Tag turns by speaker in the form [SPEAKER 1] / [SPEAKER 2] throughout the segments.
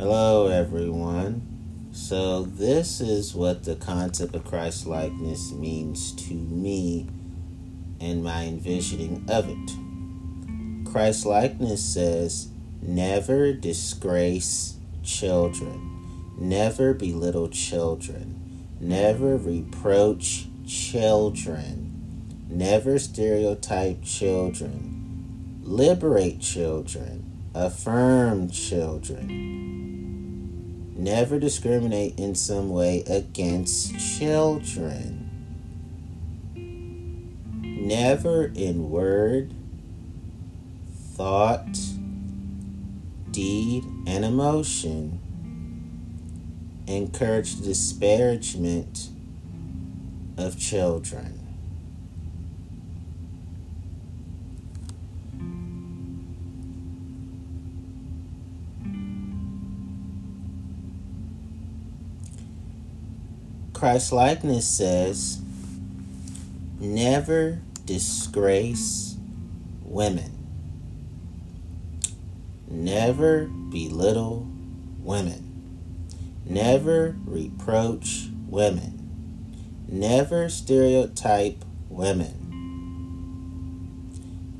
[SPEAKER 1] Hello, everyone. So, this is what the concept of Christ likeness means to me and my envisioning of it. Christ likeness says, never disgrace children, never belittle children, never reproach children, never stereotype children, liberate children, affirm children Never discriminate in some way against children. Never in word, thought, deed, and emotion encourage disparagement of children. Christ likeness says, never disgrace women. Never belittle women. Never reproach women. Never stereotype women.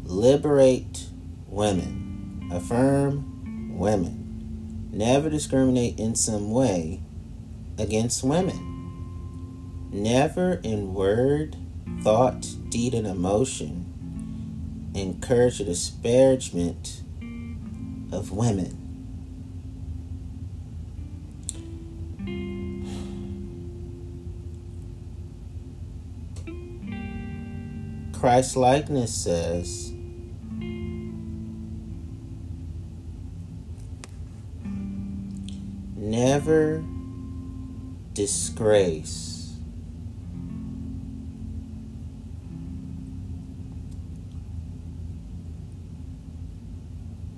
[SPEAKER 1] Liberate women. Affirm women. Never discriminate in some way against women. Never in word, thought, deed, and emotion encourage the disparagement of women. Christ likeness says, never disgrace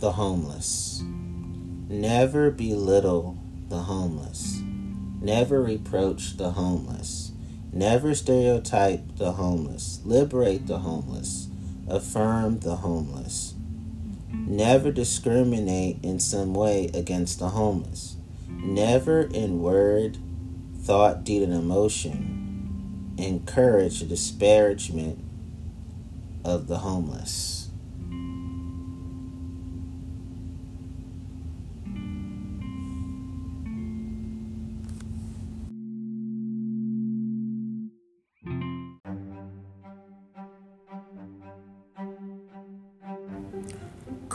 [SPEAKER 1] the homeless. Never belittle the homeless. Never reproach the homeless. Never stereotype the homeless. Liberate the homeless. Affirm the homeless. Never discriminate in some way against the homeless. Never in word, thought, deed, and emotion encourage the disparagement of the homeless.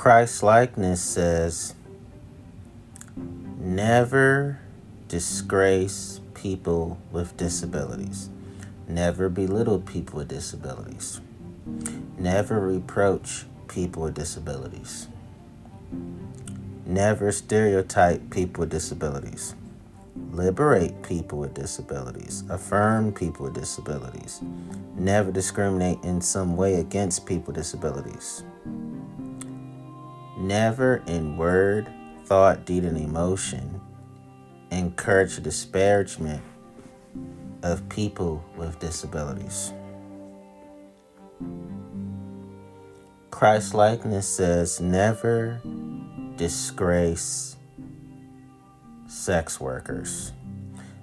[SPEAKER 1] Christ likeness says, never disgrace people with disabilities, never belittle people with disabilities, never reproach people with disabilities, never stereotype people with disabilities, liberate people with disabilities, affirm people with disabilities, never discriminate in some way against people with disabilities Never in word, thought, deed, and emotion encourage disparagement of people with disabilities. Christ likeness says never disgrace sex workers.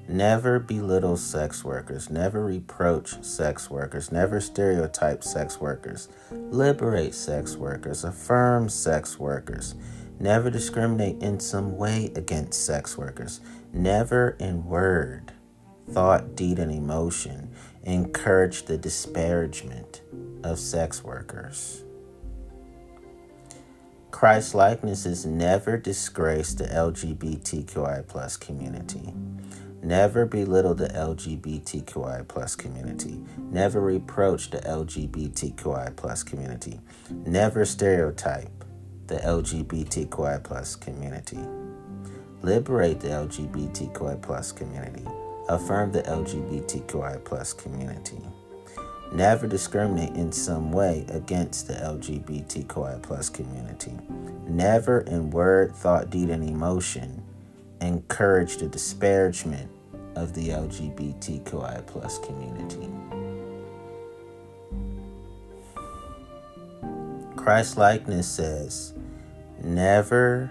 [SPEAKER 1] Never belittle sex workers. Never reproach sex workers. Never stereotype sex workers. Liberate sex workers. Affirm sex workers. Never discriminate in some way against sex workers. Never in word, thought, deed, and emotion encourage the disparagement of sex workers. Christ likeness is never disgrace the LGBTQI plus community. Never belittle the LGBTQI plus community. Never reproach the LGBTQI plus community. Never stereotype the LGBTQI plus community. Liberate the LGBTQI plus community. Affirm the LGBTQI plus community. Never discriminate in some way against the LGBTQI plus community. Never in word, thought, deed, and emotion encourage the disparagement of the LGBTQI plus community. Christ likeness says, never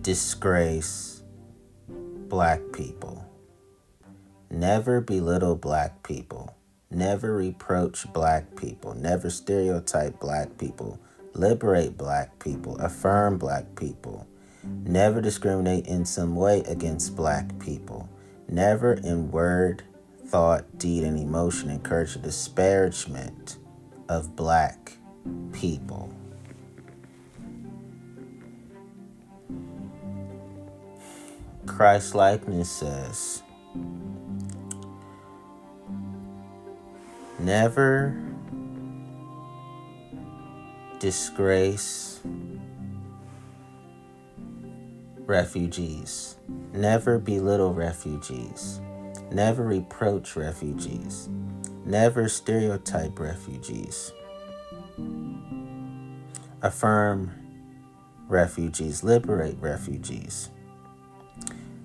[SPEAKER 1] disgrace black people. Never belittle black people. Never reproach black people. Never stereotype black people. Liberate black people. Affirm black people. Never discriminate in some way against black people. Never in word, thought, deed, and emotion encourage the disparagement of black people. Christ likeness says, Never disgrace refugees. Never belittle refugees. Never reproach refugees. Never stereotype refugees. Affirm refugees. Liberate refugees.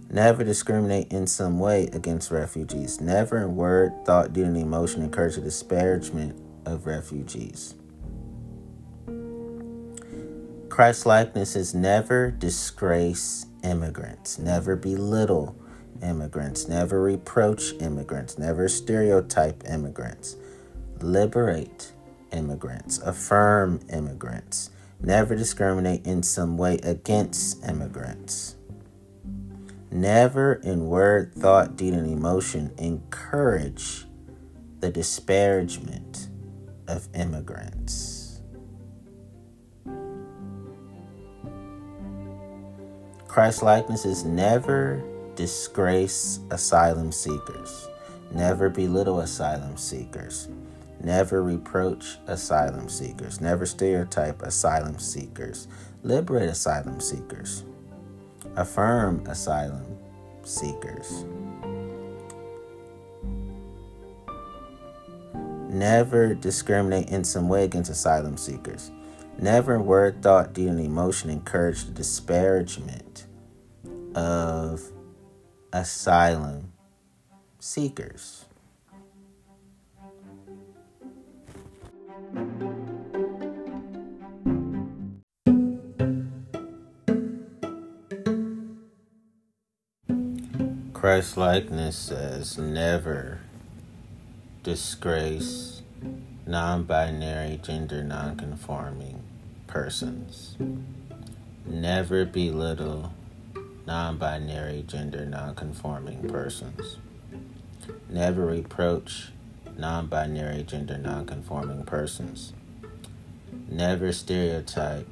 [SPEAKER 1] Never discriminate in some way against refugees. Never in word, thought, deed, and emotion encourage the disparagement of refugees. Christ likeness is never disgrace immigrants, never belittle immigrants, never reproach immigrants, never stereotype immigrants, liberate immigrants, affirm immigrants, never discriminate in some way against immigrants. Never in word, thought, deed, and emotion encourage the disparagement of immigrants. Christ likeness is never disgrace asylum seekers, never belittle asylum seekers, never reproach asylum seekers, never stereotype asylum seekers, liberate asylum seekers. Affirm asylum seekers. Never discriminate in some way against asylum seekers. Never in word, thought, deed, and emotion encourage the disparagement of asylum seekers. Christ likeness says never disgrace non binary gender non conforming persons. Never belittle non binary gender non conforming persons. Never reproach non binary gender non conforming persons. Never stereotype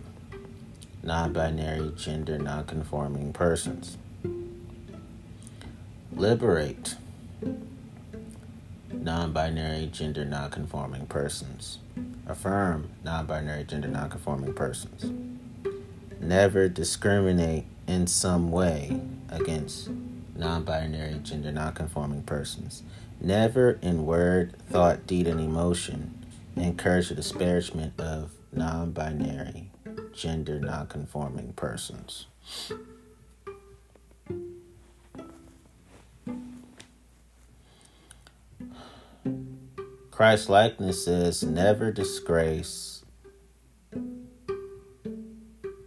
[SPEAKER 1] non binary gender non conforming persons liberate non binary gender non conforming persons, affirm non binary gender non conforming persons, never discriminate in some way against non binary gender non conforming persons, never in word, thought, deed, and emotion encourage the disparagement of non binary gender non conforming persons. Christ likeness says never disgrace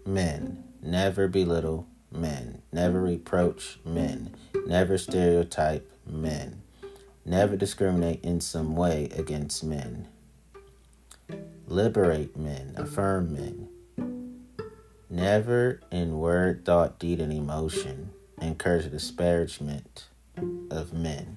[SPEAKER 1] men, never belittle men, never reproach men, never stereotype men, never discriminate in some way against men, liberate men, affirm men, never in word, thought, deed, and emotion encourage disparagement of men.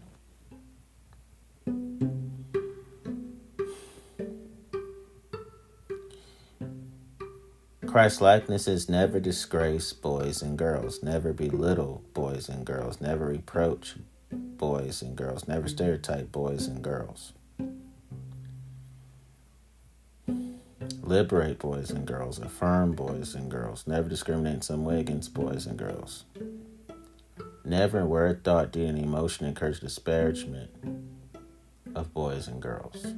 [SPEAKER 1] Christ likeness is never disgrace boys and girls, never belittle boys and girls, never reproach boys and girls, never stereotype boys and girls. Liberate boys and girls, affirm boys and girls, never discriminate in some way against boys and girls. Never in word, thought, deed, and emotion encourage disparagement of boys and girls.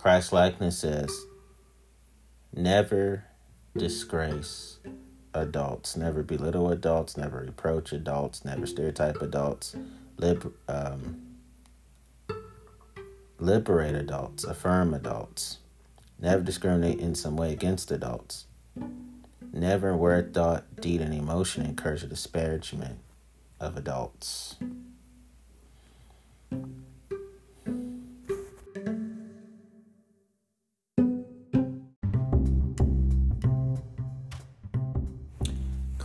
[SPEAKER 1] Christ likeness says, never disgrace adults, never belittle adults, never reproach adults, never stereotype adults, lib- um, liberate adults, affirm adults, Never discriminate in some way against adults. Never word, thought, deed, and emotion encourage a disparagement of adults.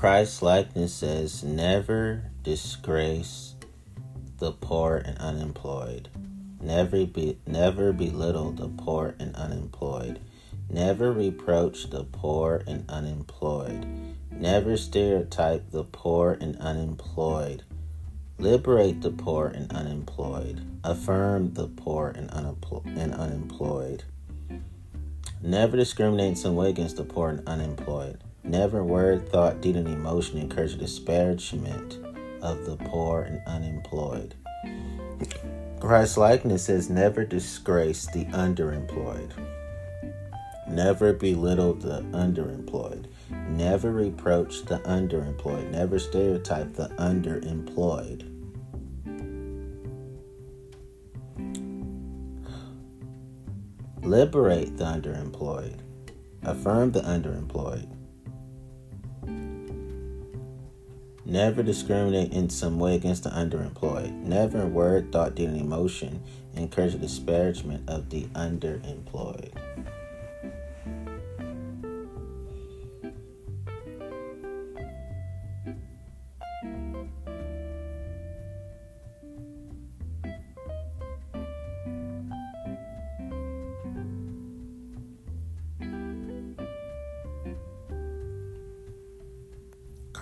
[SPEAKER 1] Christ likeness says, never disgrace the poor and unemployed. Never be never belittle the poor and unemployed. Never reproach the poor and unemployed. Never stereotype the poor and unemployed. Liberate the poor and unemployed. Affirm the poor and, and unemployed. Never discriminate in some way against the poor and unemployed. Never word, thought, deed, and emotion encourage disparagement of the poor and unemployed. Christ likeness says never disgrace the underemployed. Never belittle the underemployed. Never reproach the underemployed. Never stereotype the underemployed. Liberate the underemployed. Affirm the underemployed. Never discriminate in some way against the underemployed. Never in word, thought, deed, and emotion encourage the disparagement of the underemployed.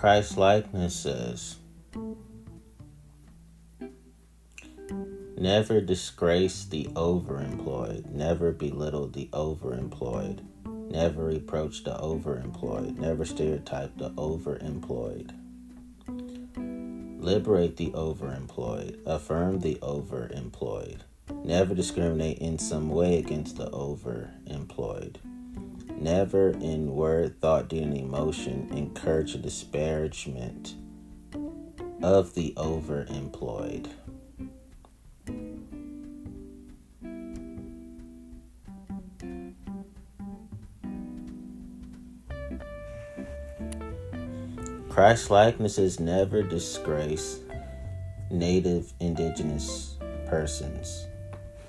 [SPEAKER 1] Christ likeness says, Never disgrace the overemployed, never belittle the overemployed, never reproach the overemployed, never stereotype the overemployed. Liberate the overemployed, affirm the overemployed, never discriminate in some way against the overemployed. Never in word, thought, deed, and emotion encourage a disparagement of the overemployed. Christ likeness is never disgrace native indigenous persons.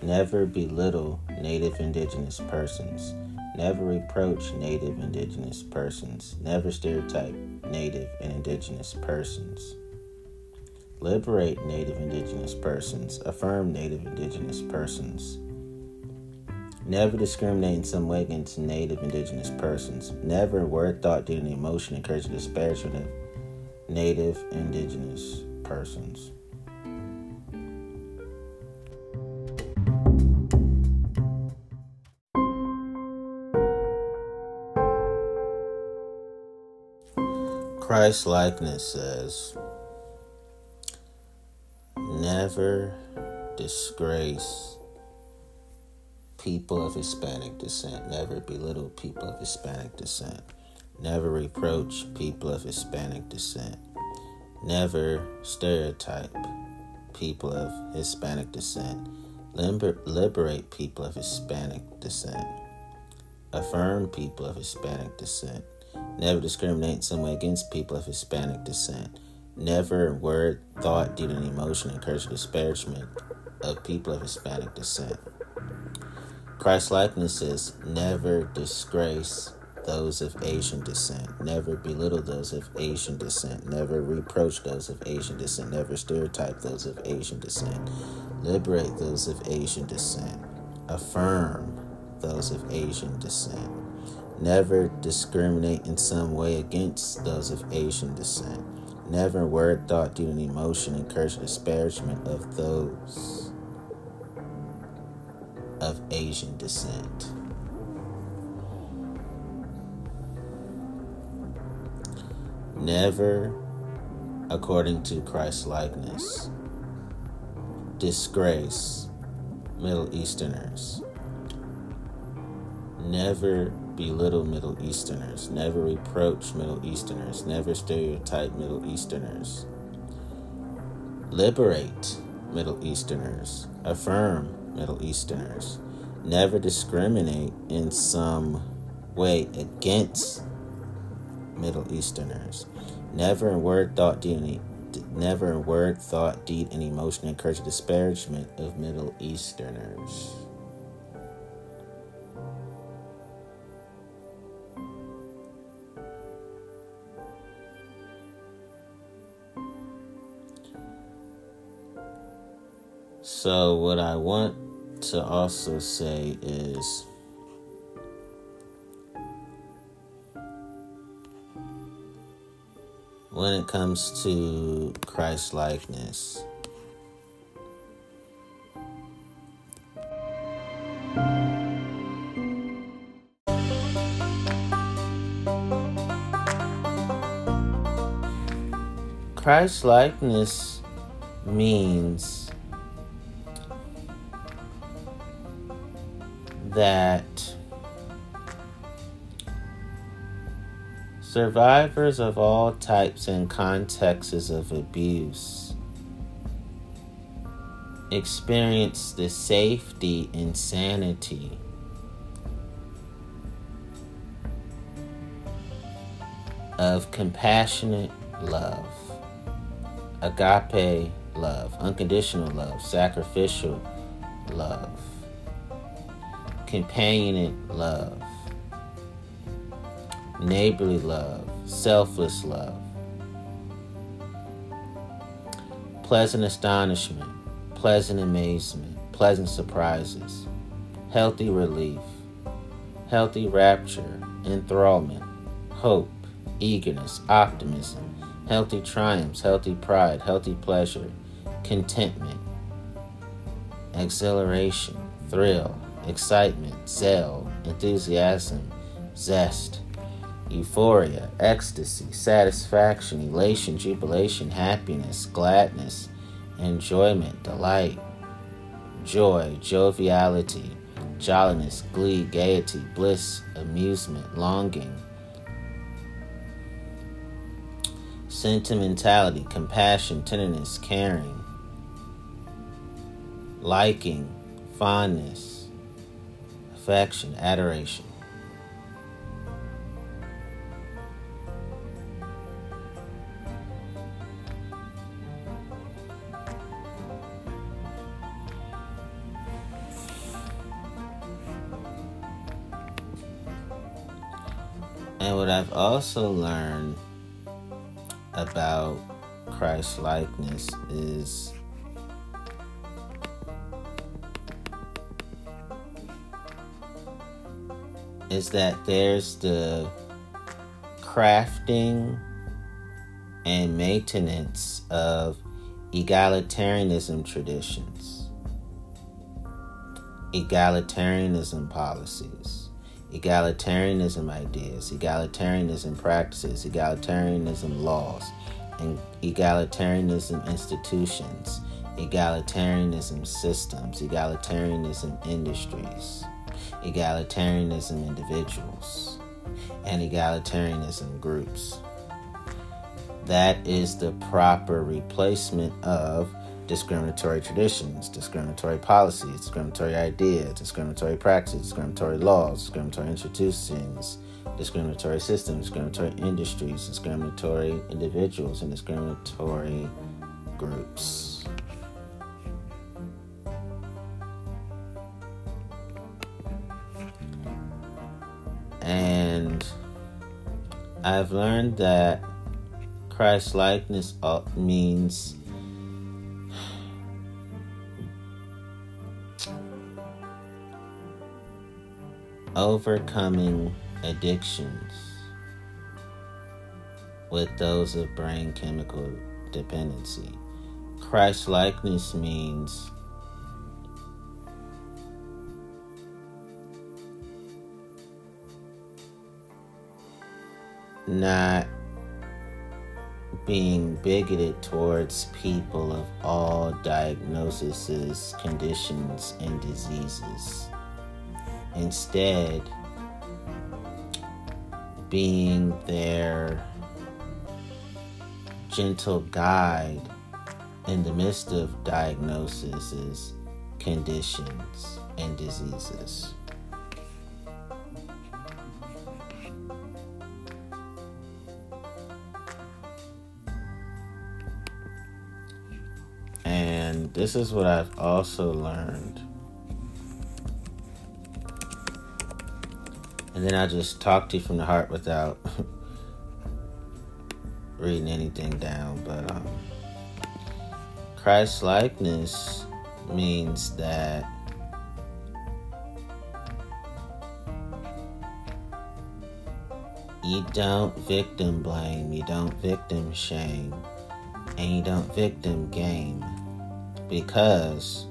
[SPEAKER 1] Never belittle native indigenous persons Never reproach Native Indigenous persons. Never stereotype Native and Indigenous persons. Liberate Native Indigenous persons. Affirm Native Indigenous persons. Never discriminate in some way against Native Indigenous persons. Never word, thought, deed, and emotion encourage the disparagement of Native Indigenous persons. Christ likeness says, never disgrace people of Hispanic descent, never belittle people of Hispanic descent, never reproach people of Hispanic descent, never stereotype people of Hispanic descent, Liber- liberate people of Hispanic descent, affirm people of Hispanic descent Never discriminate in some way against people of Hispanic descent. Never in word, thought, deed, and emotion encourage disparagement of people of Hispanic descent. Christ likeness says, never disgrace those of Asian descent. Never belittle those of Asian descent. Never reproach those of Asian descent. Never stereotype those of Asian descent. Liberate those of Asian descent. Affirm those of Asian descent. Never discriminate in some way against those of Asian descent. Never word, thought, deed, and emotion encourage disparagement of those of Asian descent. Never, according to Christ's likeness, disgrace Middle Easterners. Never belittle Middle Easterners, never reproach Middle Easterners, never stereotype Middle Easterners. Liberate Middle Easterners, affirm Middle Easterners, never discriminate in some way against Middle Easterners. Never in word, thought, deed, never in word, thought, deed, and emotion encourage disparagement of Middle Easterners. So, what I want to also say is when it comes to Christ likeness. Christ likeness means that survivors of all types and contexts of abuse experience the safety and sanity of compassionate love, agape love, unconditional love, sacrificial love companionate love, neighborly love, selfless love, pleasant astonishment, pleasant amazement, pleasant surprises, healthy relief, healthy rapture, enthrallment, hope, eagerness, optimism, healthy triumphs, healthy pride, healthy pleasure, contentment, exhilaration, thrill, excitement, zeal, enthusiasm, zest, euphoria, ecstasy, satisfaction, elation, jubilation, happiness, gladness, enjoyment, delight, joy, joviality, jolliness, glee, gaiety, bliss, amusement, longing, sentimentality, compassion, tenderness, caring, liking, fondness, affection, adoration. And what I've also learned about Christ likeness is is that there's the crafting and maintenance of egalitarianism traditions, egalitarianism policies, egalitarianism ideas, egalitarianism practices, egalitarianism laws, and egalitarianism institutions, egalitarianism systems, egalitarianism industries egalitarianism individuals and egalitarianism groups. That is the proper replacement of discriminatory traditions, discriminatory policies, discriminatory ideas, discriminatory practices, discriminatory laws, discriminatory institutions, discriminatory systems, discriminatory industries, discriminatory individuals, and discriminatory groups. And I've learned that Christ likeness uh, means overcoming addictions with those of brain chemical dependency. Christ likeness means not being bigoted towards people of all diagnoses, conditions, and diseases. Instead, being their gentle guide in the midst of diagnoses, conditions and diseases. And this is what I've also learned. And then I just talk to you from the heart without reading anything down. But um, Christ likeness means that you don't victim blame, you don't victim shame, and you don't victim game because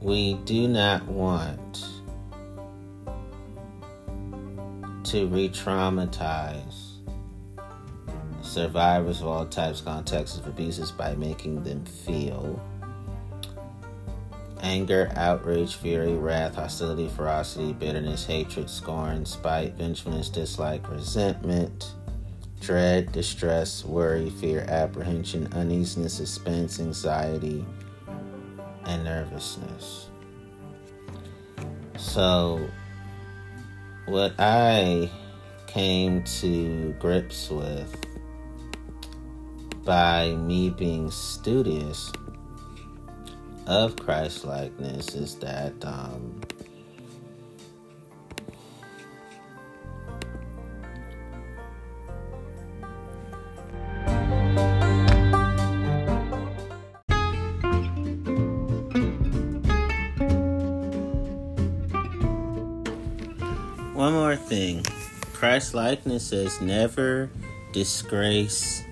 [SPEAKER 1] we do not want to re traumatize survivors of all types, contexts of abuses by making them feel anger, outrage, fury, wrath, hostility, ferocity, bitterness, hatred, scorn, spite, vengefulness, dislike, resentment, dread, distress, worry, fear, apprehension, uneasiness, suspense, anxiety, and nervousness. So, what I came to grips with by me being studious of Christ likeness is that um, Christ likeness says never disgrace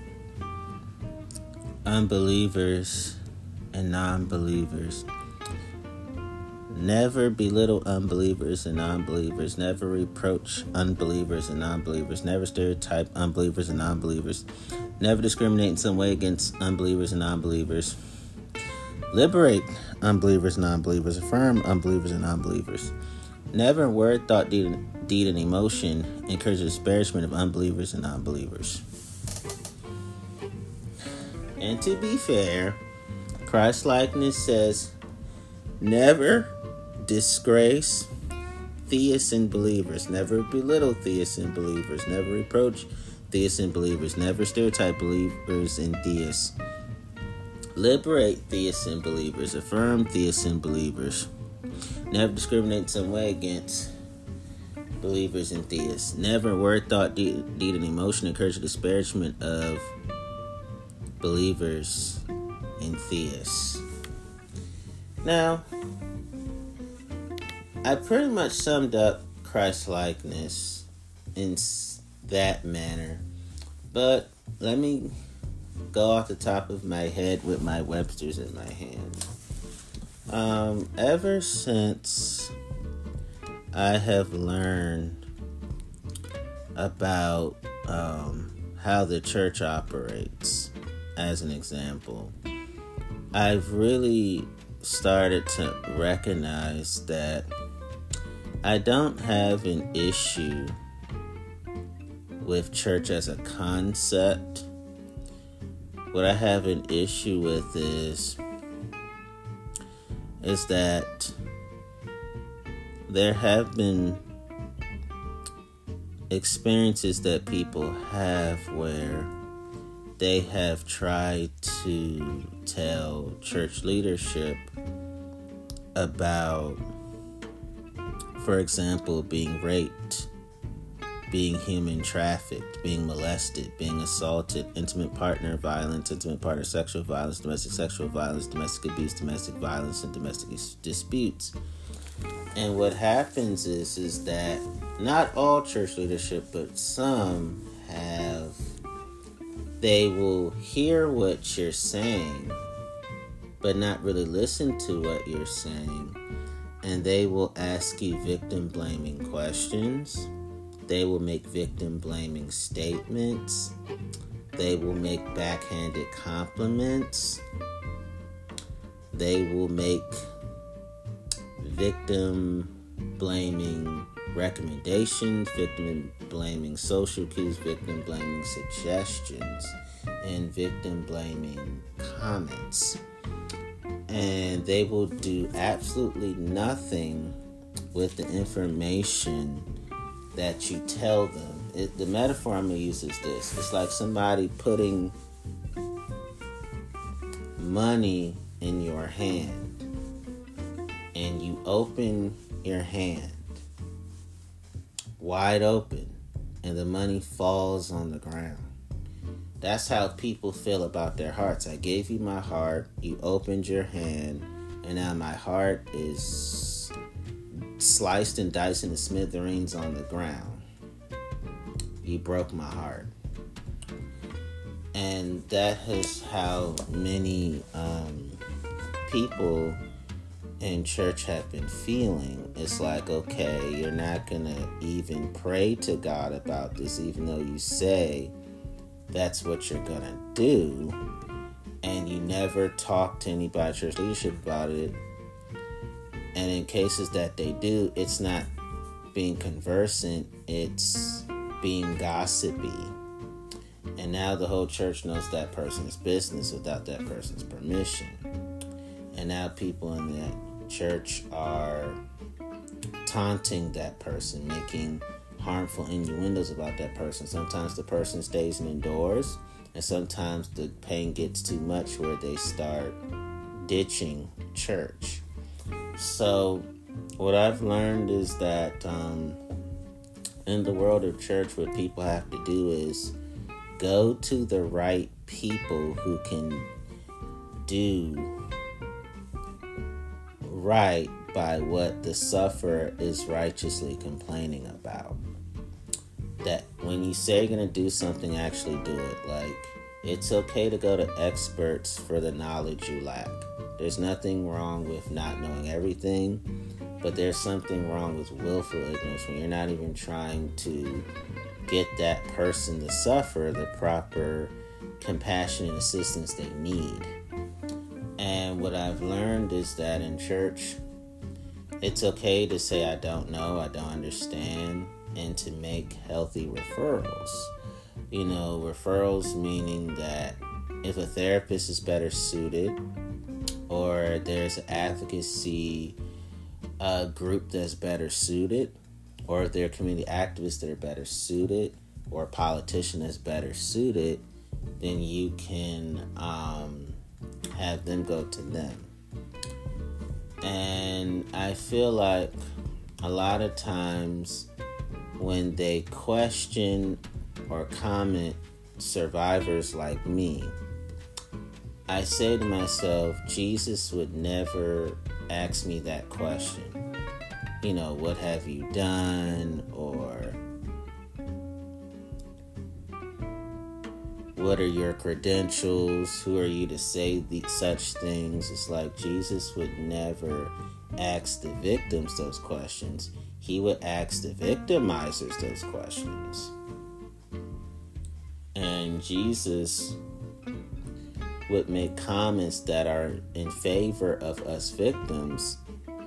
[SPEAKER 1] unbelievers and non believers. Never belittle unbelievers and non believers. Never reproach unbelievers and non believers. Never stereotype unbelievers and non believers. Never discriminate in some way against unbelievers and non believers. Liberate unbelievers and non believers. Affirm unbelievers and non believers. Never in word, thought, deed, deed, and emotion encourage disparagement of unbelievers and non believers. And to be fair, Christ likeness says never disgrace theists and believers, never belittle theists and believers, never reproach theists and believers, never stereotype believers and theists. Liberate theists and believers, affirm theists and believers. Never discriminate in some way against believers and theists. Never word, thought, deed, deed and emotion encourage disparagement of believers and theists. Now, I pretty much summed up Christ likeness in that manner, but let me go off the top of my head with my Webster's in my hand. Um, ever since I have learned about um, how the church operates, as an example, I've really started to recognize that I don't have an issue with church as a concept. What I have an issue with is is that there have been experiences that people have where they have tried to tell church leadership about, for example, being raped, being human trafficked, being molested, being assaulted, intimate partner violence, intimate partner sexual violence, domestic sexual violence, domestic abuse, domestic violence, and domestic disputes. And what happens is is that not all church leadership, but some have they will hear what you're saying, but not really listen to what you're saying. And they will ask you victim blaming questions. They will make victim blaming statements. They will make backhanded compliments. They will make victim blaming recommendations, victim blaming social cues, victim blaming suggestions. and victim blaming comments. And they will do absolutely nothing with the information that you tell them. It, the metaphor I'm going to use is this it's like somebody putting money in your hand, and you open your hand wide open, and the money falls on the ground. That's how people feel about their hearts. I gave you my heart, you opened your hand, and now my heart is sliced and diced into smithereens on the ground. You broke my heart. And that is how many um, people in church have been feeling. It's like, okay, you're not going to even pray to God about this, even though you say that's what you're going to do. And you never talk to anybody, church leadership about it. And in cases that they do, it's not being conversant, it's being gossipy. And now the whole church knows that person's business without that person's permission. And now people in that church are taunting that person, making harmful innuendos about that person. Sometimes the person stays indoors, and sometimes the pain gets too much where they start ditching church. So, what I've learned is that um, in the world of church, what people have to do is go to the right people who can do right by what the sufferer is righteously complaining about. That when you say you're going to do something, actually do it. Like, it's okay to go to experts for the knowledge you lack. There's nothing wrong with not knowing everything, but there's something wrong with willful ignorance when you're not even trying to get that person to suffer the proper compassion and assistance they need. And what I've learned is that in church, it's okay to say, I don't know, I don't understand, and to make healthy referrals. You know, referrals meaning that if a therapist is better suited, or there's an advocacy a group that's better suited, or if there are community activists that are better suited, or a politician that's better suited, then you can um, have them go to them. And I feel like a lot of times when they question or comment survivors like me, I say to myself, Jesus would never ask me that question. You know, what have you done? Or What are your credentials? Who are you to say the, such things? It's like Jesus would never ask the victims those questions. He would ask the victimizers those questions. And Jesus would make comments that are in favor of us victims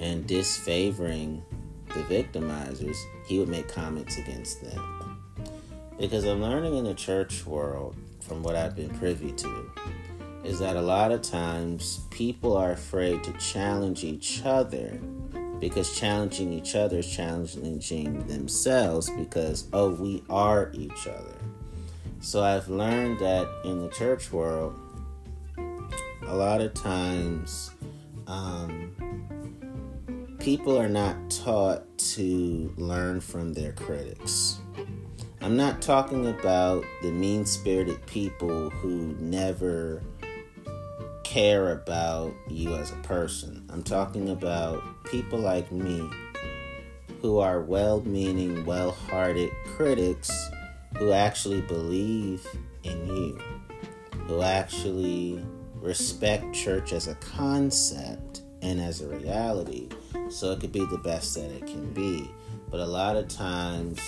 [SPEAKER 1] and disfavoring the victimizers. He would make comments against them. Because I'm learning in the church world from what I've been privy to, is that a lot of times people are afraid to challenge each other because challenging each other is challenging themselves because, oh, we are each other. So I've learned that in the church world, a lot of times um, people are not taught to learn from their critics. I'm not talking about the mean spirited people who never care about you as a person. I'm talking about people like me who are well meaning, well hearted critics who actually believe in you, who actually respect church as a concept and as a reality so it could be the best that it can be. But a lot of times,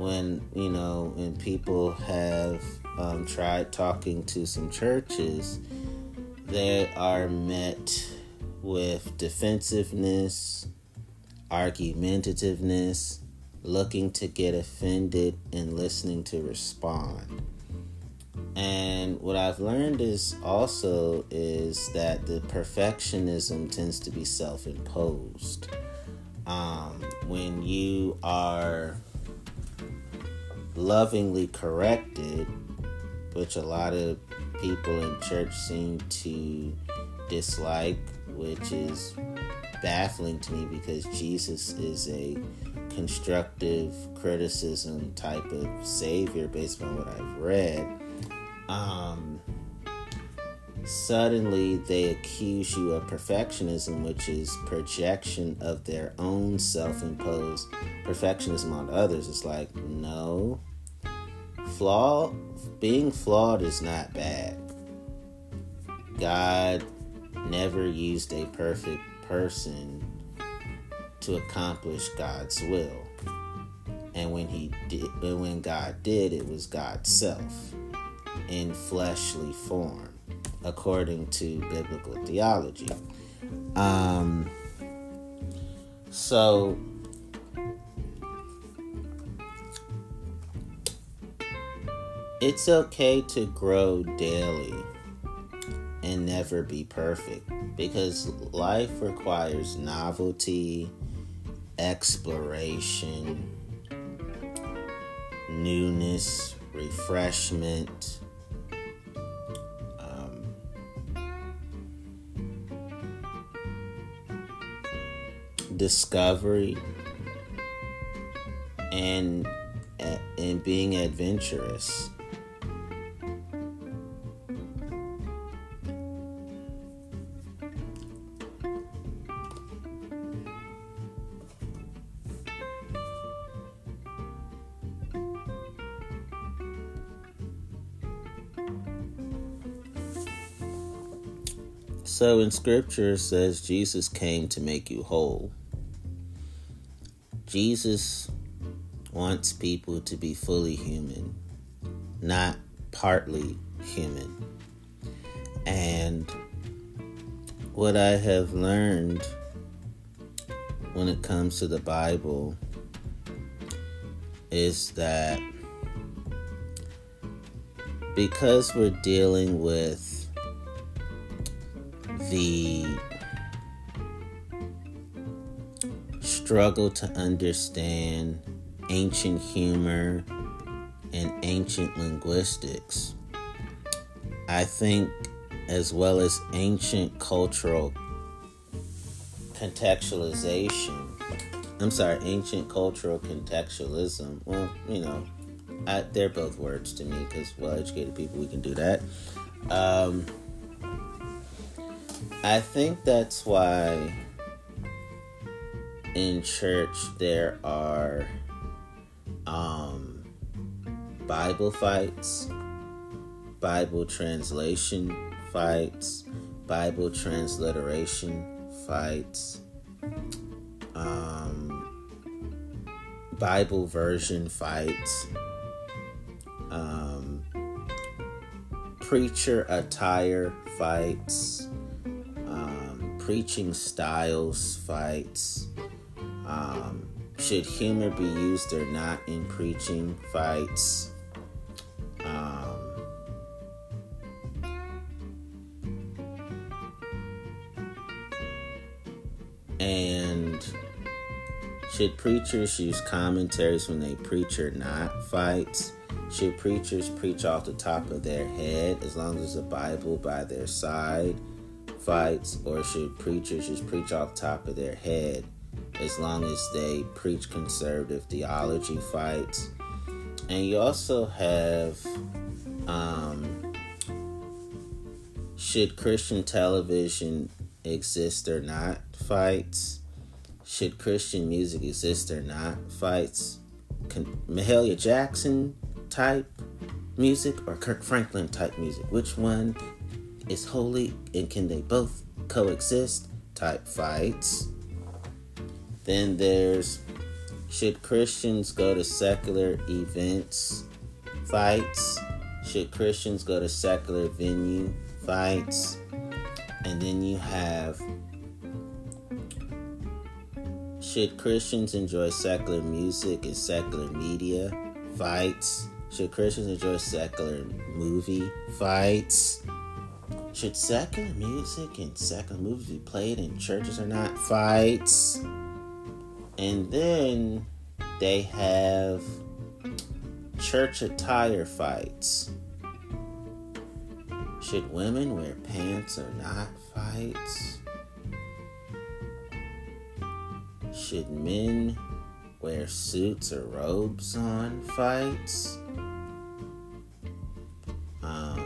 [SPEAKER 1] when you know when people have um, tried talking to some churches they are met with defensiveness argumentativeness looking to get offended and listening to respond And what I've learned is also is that the perfectionism tends to be self-imposed. Um, when you are lovingly corrected, which a lot of people in church seem to dislike, which is baffling to me because Jesus is a constructive criticism type of savior based on what I've read. Um, suddenly they accuse you of perfectionism, which is projection of their own self imposed perfectionism on others. It's like, no, flaw, being flawed is not bad. God never used a perfect person to accomplish God's will. And when he did when God did, it was God's self in fleshly form, according to biblical theology. Um so it's okay to grow daily and never be perfect because life requires novelty, exploration, newness, refreshment. Um, discovery and and being adventurous So in scripture says Jesus came to make you whole. Jesus wants people to be fully human, not partly human. And what I have learned when it comes to the Bible is that because we're dealing with the struggle to understand ancient humor and ancient linguistics. I think, as well as ancient cultural contextualization, I'm sorry, ancient cultural contextualism. Well, you know, I, they're both words to me because well educated people, we can do that. Um, I think that's why in church there are um, Bible fights, Bible translation fights, Bible transliteration fights, um, Bible version fights, um, preacher attire fights preaching styles fights. Um, should humor be used or not in preaching fights? Um, and should preachers use commentaries when they preach or not fights? Should preachers preach off the top of their head as long as the Bible by their side? Fights, or should preachers just preach off top of their head as long as they preach conservative theology fights? And you also have um, should Christian television exist or not fights? Should Christian music exist or not fights? Mahalia Jackson type music or Kirk Franklin type music? Which one is holy and can they both coexist type fights. Then there's should Christians go to secular events fights? Should Christians go to secular venue fights? And then you have should Christians enjoy secular music and secular media fights? Should Christians enjoy secular movie fights? Should secular music and secular movies be played in churches or not? Fights. And then they have church attire fights. Should women wear pants or not fights? Should men wear suits or robes on fights? Um,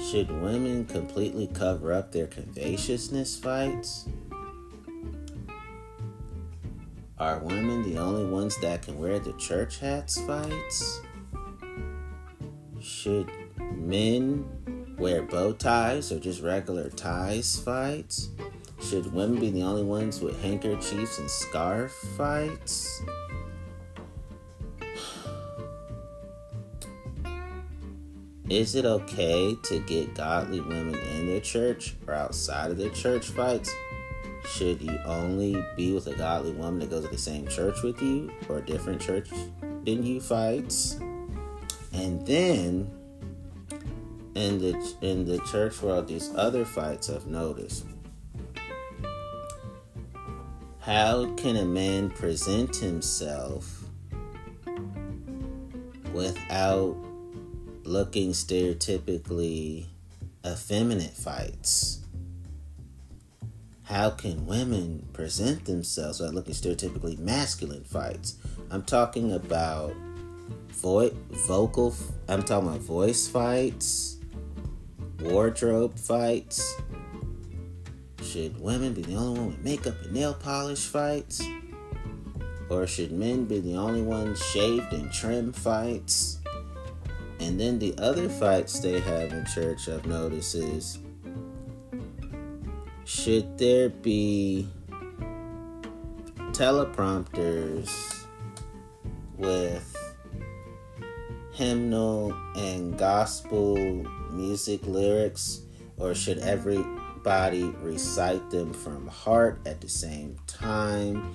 [SPEAKER 1] should women completely cover up their curvaceousness fights? Are women the only ones that can wear the church hats fights? Should men wear bow ties or just regular ties fights? Should women be the only ones with handkerchiefs and scarf fights? Is it okay to get godly women in their church or outside of their church fights? Should you only be with a godly woman that goes to the same church with you or a different church than you fights? And then in the in the church world, these other fights I've noticed. How can a man present himself without looking stereotypically effeminate fights? How can women present themselves without looking stereotypically masculine fights? I'm talking about vo- vocal, I'm talking about voice fights, wardrobe fights, should women be the only one with makeup and nail polish fights? Or should men be the only ones shaved and trim fights? And then the other fights they have in church, I've noticed, is should there be teleprompters with hymnal and gospel music lyrics, or should everybody recite them from heart at the same time.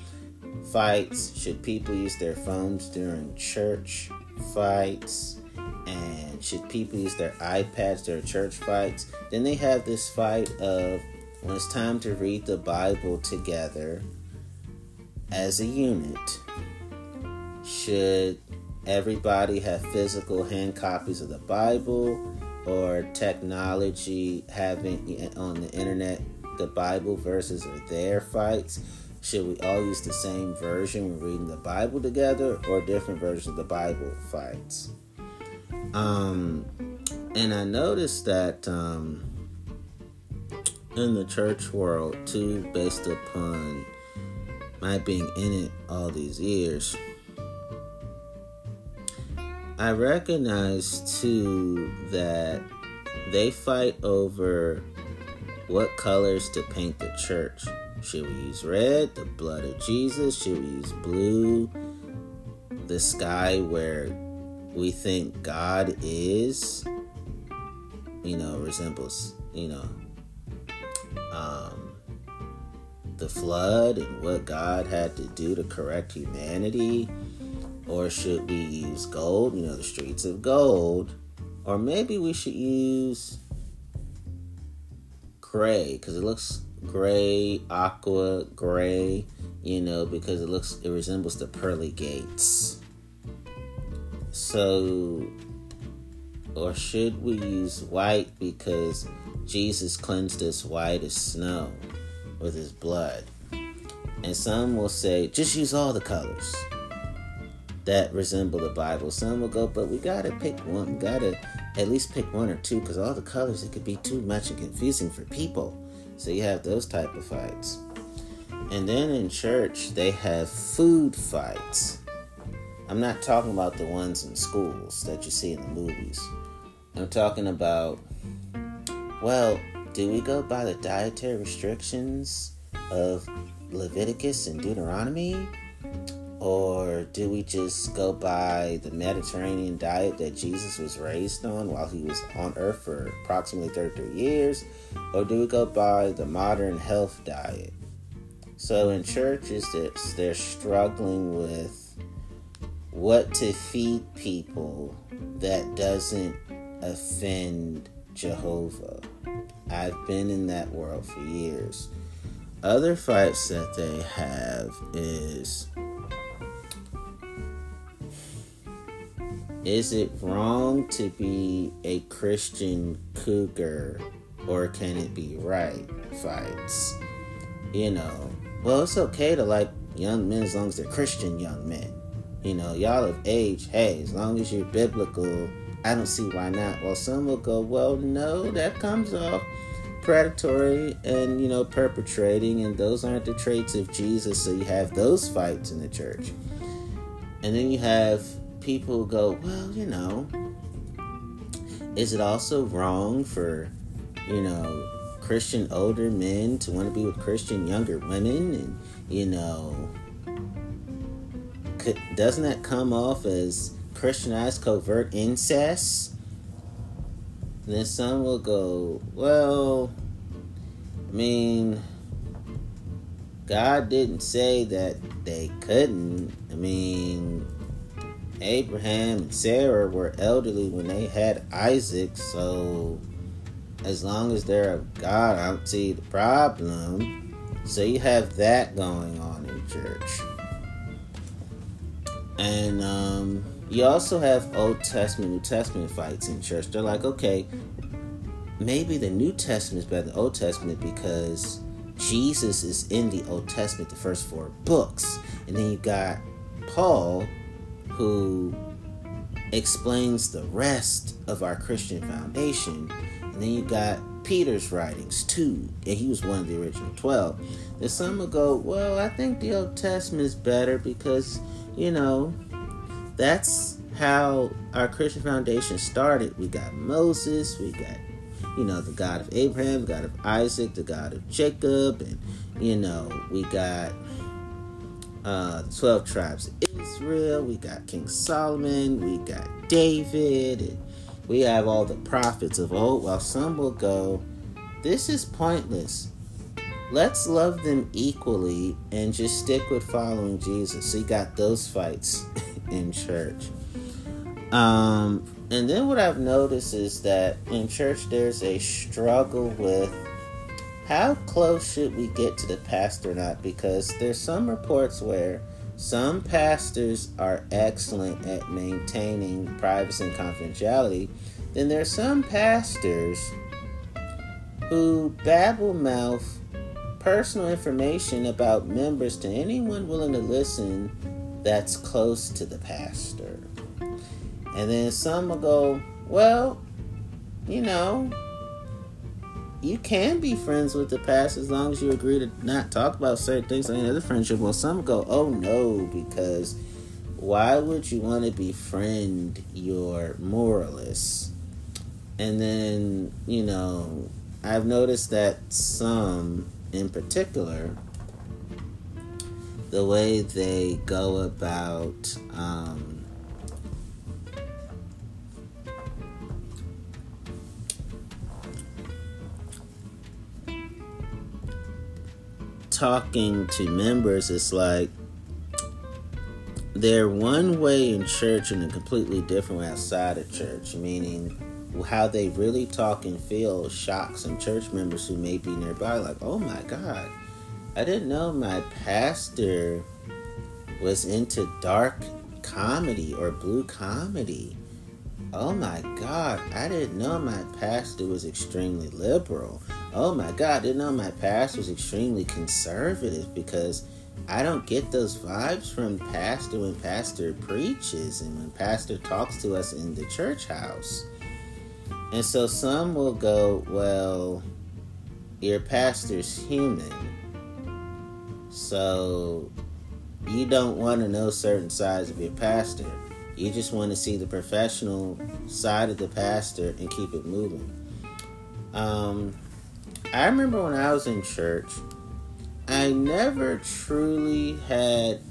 [SPEAKER 1] Fights should people use their phones during church fights? And should people use their iPads their church fights? Then they have this fight of when it's time to read the Bible together as a unit. Should everybody have physical hand copies of the Bible? or technology having on the internet the Bible verses or their fights? Should we all use the same version when reading the Bible together or different versions of the Bible fights? Um, and I noticed that um, in the church world, too, based upon my being in it all these years, I recognize too that they fight over what colors to paint the church. Should we use red, the blood of Jesus? Should we use blue, the sky where we think God is? You know, resembles, you know, um, the flood and what God had to do to correct humanity or should we use gold? You know, the streets of gold. Or maybe we should use gray because it looks gray, aqua, gray, you know, because it looks, it resembles the pearly gates. So, or should we use white because Jesus cleansed us white as snow with his blood? And some will say, just use all the colors that resemble the Bible. Some will go, but we gotta pick one. We gotta at least pick one or two because all the colors it could be too much and confusing for people. So you have those type of fights. And then in church they have food fights. I'm not talking about the ones in schools that you see in the movies. I'm talking about well, do we go by the dietary restrictions of Leviticus and Deuteronomy? Or do we just go by the Mediterranean diet that Jesus was raised on while he was on earth for approximately 33 years? Or do we go by the modern health diet? So in churches, they're struggling with what to feed people that doesn't offend Jehovah. I've been in that world for years. Other fights that they have is Is it wrong to be a Christian cougar or can it be right? Fights. You know, well, it's okay to like young men as long as they're Christian young men. You know, y'all of age, hey, as long as you're biblical, I don't see why not. Well, some will go, well, no, that comes off predatory and, you know, perpetrating, and those aren't the traits of Jesus, so you have those fights in the church. And then you have people go, well, you know, is it also wrong for, you know, Christian older men to want to be with Christian younger women? And, you know, doesn't that come off as Christianized covert incest? then some will go, well, I mean, God didn't say that they couldn't. I mean, Abraham and Sarah were elderly when they had Isaac, so as long as they're of God, I don't see the problem. So you have that going on in church. And um, you also have Old Testament, New Testament fights in church. They're like, okay, maybe the New Testament is better than the Old Testament because Jesus is in the Old Testament, the first four books. And then you got Paul who explains the rest of our Christian foundation. And then you got Peter's writings too, and he was one of the original 12. Then some will go, well, I think the Old Testament is better because, you know, that's how our Christian foundation started. We got Moses, we got, you know, the God of Abraham, God of Isaac, the God of Jacob, and, you know, we got uh, the 12 tribes of Israel, we got King Solomon, we got David, and we have all the prophets of old. While some will go, this is pointless. Let's love them equally and just stick with following Jesus. So you got those fights in church. Um, and then what I've noticed is that in church there's a struggle with how close should we get to the pastor or not? Because there's some reports where some pastors are excellent at maintaining privacy and confidentiality. Then there's some pastors who babble mouth personal information about members to anyone willing to listen that's close to the pastor. And then some will go, well, you know, you can be friends with the pastor as long as you agree to not talk about certain things like other friendship. Well, some go, oh no, because why would you want to befriend your moralists? And then, you know, I've noticed that some in particular, the way they go about um, talking to members, is like they're one way in church and a completely different way outside of church, meaning how they really talk and feel shocks some church members who may be nearby, like, oh my God, I didn't know my pastor was into dark comedy or blue comedy. Oh my God, I didn't know my pastor was extremely liberal oh my God, I didn't know my pastor was extremely conservative because I don't get those vibes from pastor when pastor preaches and when pastor talks to us in the church house. And so some will go, well, your pastor's human. So you don't want to know certain sides of your pastor. You just want to see the professional side of the pastor and keep it moving. Um, I remember when I was in church, I never truly had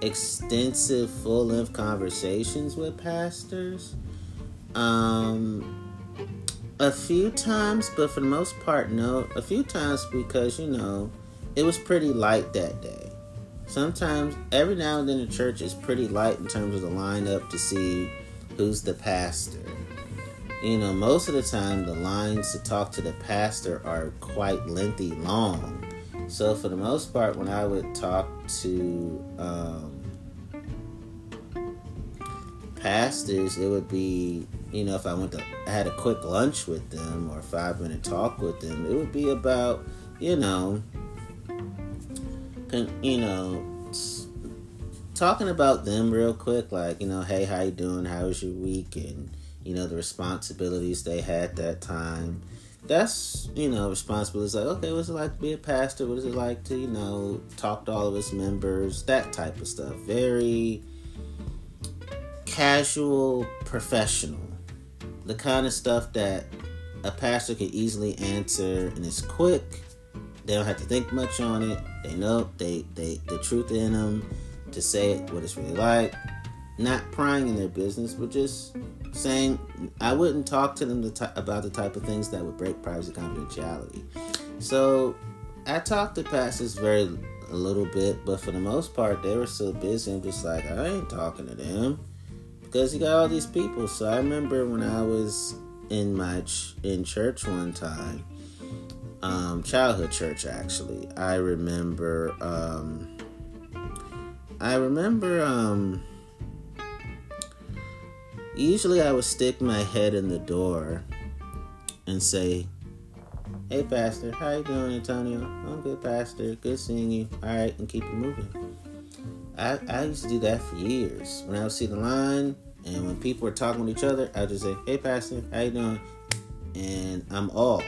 [SPEAKER 1] extensive full length conversations with pastors. Um, a few times, but for the most part, no. A few times because, you know, it was pretty light that day. sometimes every now and then the church is pretty light in terms of the lineup to see who's the pastor. You know, most of the time the lines to talk to the pastor are quite lengthy, long. So for the most part, when I would talk to um, pastors, it would be you know if I went to had a quick lunch with them or a five minute talk with them, it would be about you know, con, you know, talking about them real quick, like you know, hey, how you doing? How was your week? And you know, the responsibilities they had that time. That's you know, responsibilities like okay, what's it like to be a pastor? What is it like to you know talk to all of its members? That type of stuff. Very casual, professional. The kind of stuff that a pastor can easily answer and it's quick they don't have to think much on it. They know they they the truth in them to say it what it's really like. Not prying in their business, but just saying I wouldn't talk to them about the type of things that would break privacy confidentiality. So I talked to pastors very a little bit, but for the most part, they were so busy. I'm just like I ain't talking to them because you got all these people. So I remember when I was in my ch- in church one time um, childhood church actually. I remember um, I remember um, usually I would stick my head in the door and say, Hey Pastor, how you doing, Antonio? I'm good, Pastor. Good seeing you. Alright, and keep it moving. I, I used to do that for years. When I would see the line and when people are talking with each other, I'd just say, Hey Pastor, how you doing? and I'm off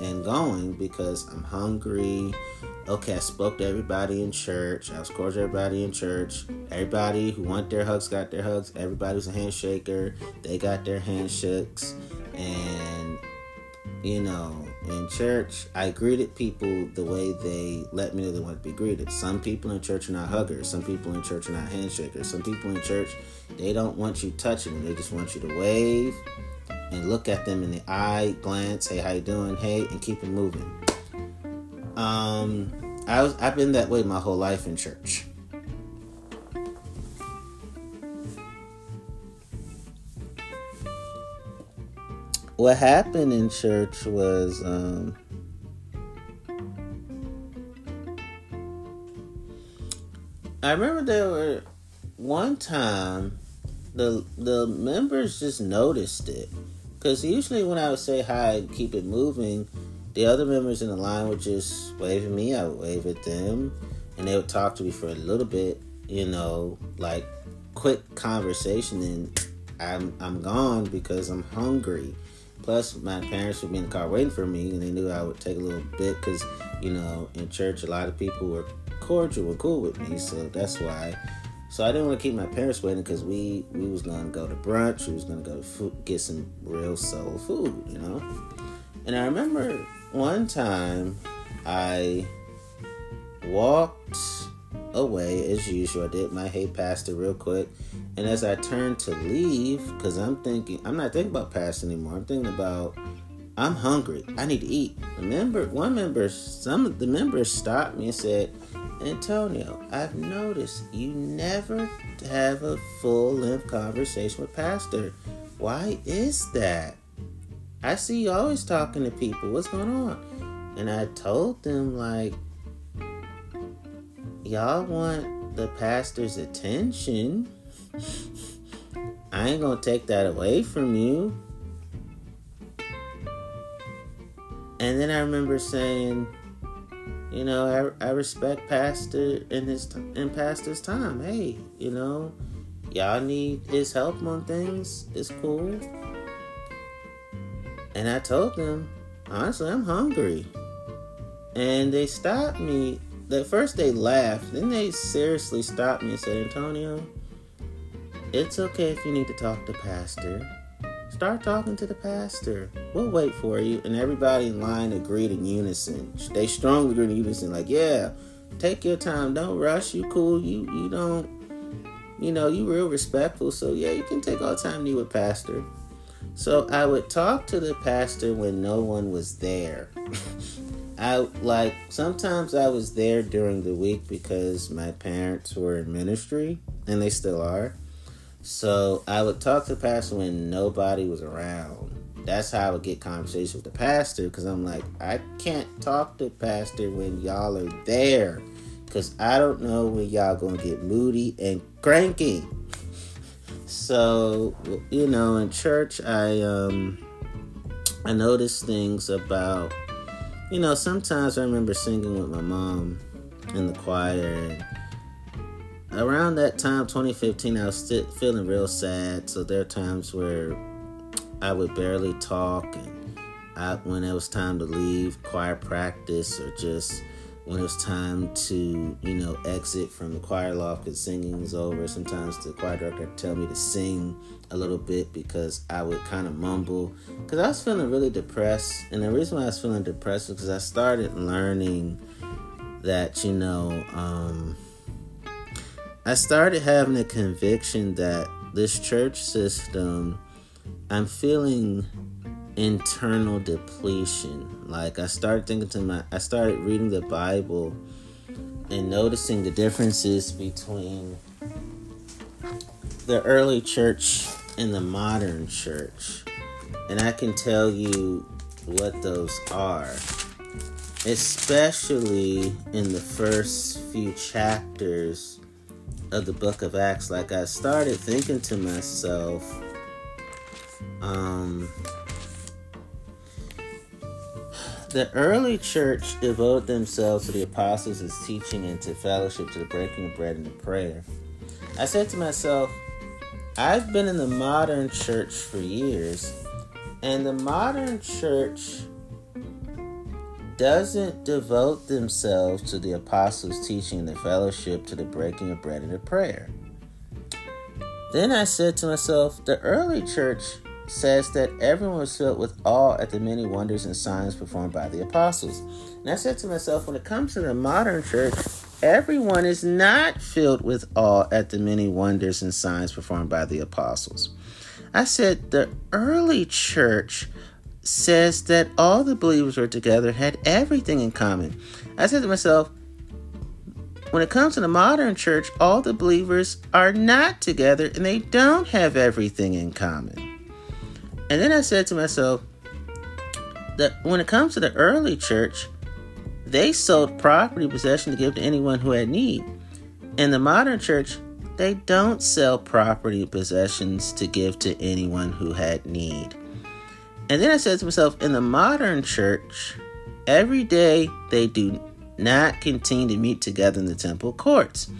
[SPEAKER 1] and going because I'm hungry. Okay, I spoke to everybody in church. I was everybody in church. Everybody who want their hugs got their hugs. Everybody who's a handshaker, they got their handshakes. And you know, in church, I greeted people the way they let me know they want to be greeted. Some people in church are not huggers. Some people in church are not handshakers. Some people in church, they don't want you touching them. They just want you to wave and look at them in the eye, glance, hey, how you doing? Hey, and keep it moving. Um, I was I've been that way my whole life in church. What happened in church was um, I remember there were one time the the members just noticed it because usually when I would say hi and keep it moving, the other members in the line would just wave at me. I would wave at them, and they would talk to me for a little bit. You know, like quick conversation, and I'm I'm gone because I'm hungry. Plus, my parents would be in the car waiting for me, and they knew I would take a little bit because, you know, in church, a lot of people were cordial and cool with me, so that's why so I didn't want to keep my parents waiting because we we was gonna go to brunch. We was gonna go to food, get some real soul food, you know. And I remember one time I walked away as usual. I did my hey pastor real quick, and as I turned to leave, because I'm thinking I'm not thinking about pastor anymore. I'm thinking about I'm hungry. I need to eat. Member, one member, some of the members stopped me and said Antonio, I've noticed you never have a full length conversation with Pastor. Why is that? I see you always talking to people. What's going on? And I told them, like, y'all want the pastor's attention. I ain't gonna take that away from you. And then I remember saying, you know, I, I respect Pastor in his in Pastor's time. Hey, you know, y'all need his help on things. It's cool. And I told them, honestly, I'm hungry. And they stopped me. At first they laughed, then they seriously stopped me and said, Antonio, it's okay if you need to talk to Pastor. Start talking to the pastor. We'll wait for you. And everybody in line agreed in unison. They strongly agreed in unison, like, yeah, take your time. Don't rush. You cool. You you don't you know, you real respectful. So yeah, you can take all the time you with pastor. So I would talk to the pastor when no one was there. I like sometimes I was there during the week because my parents were in ministry and they still are. So I would talk to the pastor when nobody was around. That's how I would get conversation with the pastor because I'm like, I can't talk to pastor when y'all are there because I don't know when y'all gonna get moody and cranky. So you know, in church, I um I noticed things about you know, sometimes I remember singing with my mom in the choir. And around that time, 2015, I was feeling real sad. So there are times where I would barely talk. And I, when it was time to leave choir practice or just when it was time to, you know, exit from the choir loft because singing is over, sometimes the choir director would tell me to sing a little bit because I would kind of mumble because I was feeling really depressed. And the reason why I was feeling depressed was because I started learning that, you know, um, I started having a conviction that this church system, I'm feeling internal depletion. Like I started thinking to my I started reading the Bible and noticing the differences between the early church and the modern church. And I can tell you what those are. Especially in the first few chapters of the book of Acts. Like I started thinking to myself, um, the early church devoted themselves to the apostles' teaching and to fellowship, to the breaking of bread and to prayer. I said to myself, I've been in the modern church for years, and the modern church doesn't devote themselves to the apostles' teaching and the fellowship, to the breaking of bread and the prayer. Then I said to myself, the early church says that everyone was filled with awe at the many wonders and signs performed by the apostles. And I said to myself, when it comes to the modern church, everyone is not filled with awe at the many wonders and signs performed by the apostles. I said the early church says that all the believers were together, had everything in common. I said to myself, when it comes to the modern church, all the believers are not together and they don't have everything in common. And then I said to myself that when it comes to the early church, they sold property possession to give to anyone who had need. In the modern church, they don't sell property possessions to give to anyone who had need. And then I said to myself, in the modern church, every day they do not continue to meet together in the temple courts.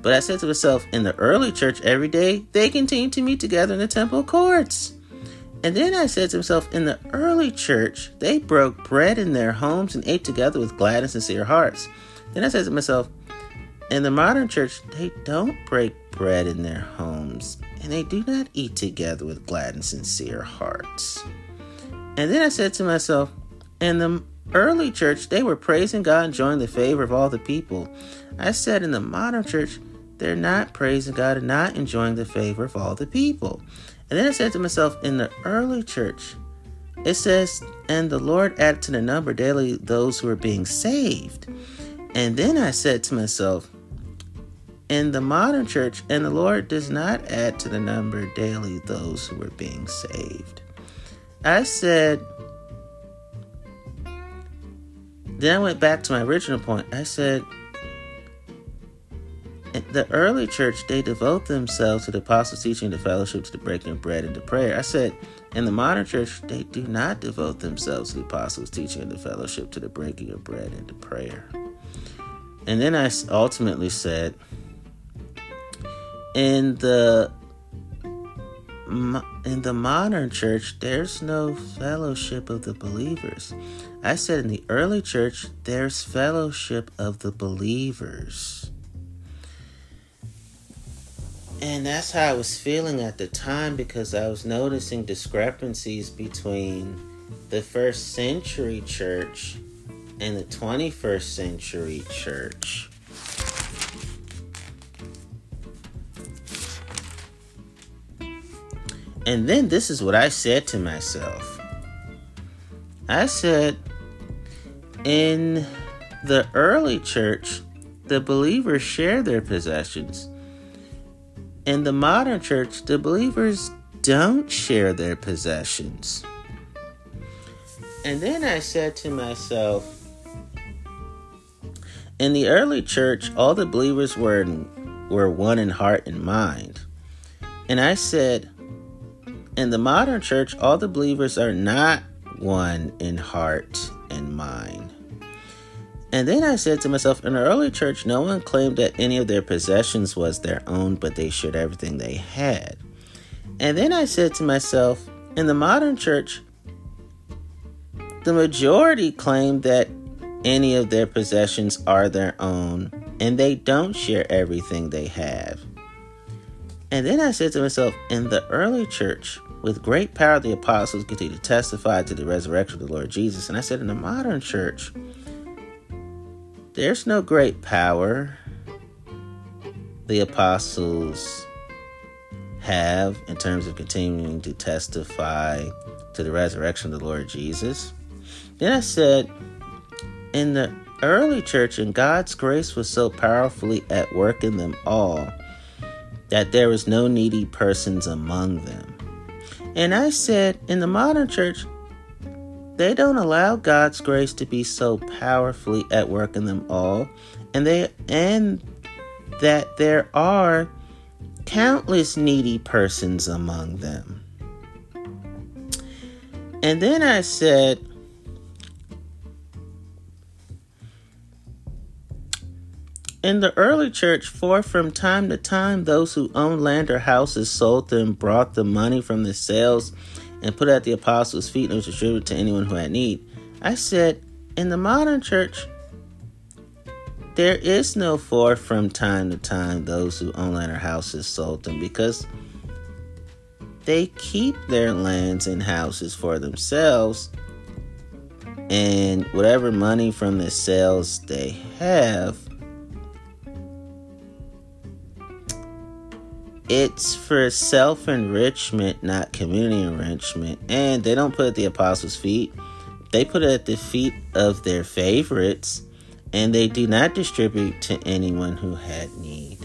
[SPEAKER 1] But I said to myself, in the early church, every day they continue to meet together in the temple courts. And then I said to myself, in the early church, they broke bread in their homes and ate together with glad and sincere hearts. Then I said to myself, in the modern church, they don't break bread in their homes and they do not eat together with glad and sincere hearts. And then I said to myself, in the early church, they were praising God, and enjoying the favor of all the people. I said, in the modern church, they're not praising God and not enjoying the favor of all the people. And then I said to myself, in the early church, it says, and the Lord added to the number daily those who are being saved. And then I said to myself, in the modern church, and the Lord does not add to the number daily those who are being saved. I said, then I went back to my original point. I said, the early church they devote themselves to the apostles' teaching, the fellowship, to the breaking of bread, and to prayer. I said, in the modern church, they do not devote themselves to the apostles' teaching and the fellowship, to the breaking of bread, and to prayer. And then I ultimately said, in the in the modern church, there's no fellowship of the believers. I said in the early church, there's fellowship of the believers. And that's how I was feeling at the time because I was noticing discrepancies between the first century church and the 21st century church. And then this is what I said to myself I said, in the early church, the believers share their possessions. In the modern church, the believers don't share their possessions. And then I said to myself, in the early church, all the believers were in, were one in heart and mind. And I said, in the modern church, all the believers are not one in heart and mind. And then I said to myself, in the early church, no one claimed that any of their possessions was their own, but they shared everything they had. And then I said to myself, in the modern church, the majority claim that any of their possessions are their own, and they don't share everything they have. And then I said to myself, in the early church, with great power, the apostles continue to testify to the resurrection of the Lord Jesus. And I said, in the modern church, there's no great power the apostles have in terms of continuing to testify to the resurrection of the Lord Jesus. Then I said, in the early church, and God's grace was so powerfully at work in them all that there was no needy persons among them. And I said, in the modern church, they don't allow God's grace to be so powerfully at work in them all, and they and that there are countless needy persons among them. And then I said, In the early church, for from time to time those who owned land or houses sold them, brought the money from the sales, and put at the apostles' feet and was distributed to anyone who had need. I said, in the modern church, there is no for from time to time those who own land or houses sold them because they keep their lands and houses for themselves and whatever money from the sales they have it's for self enrichment, not community enrichment. And they don't put at the apostles' feet, they put it at the feet of their favorites, and they do not distribute to anyone who had need.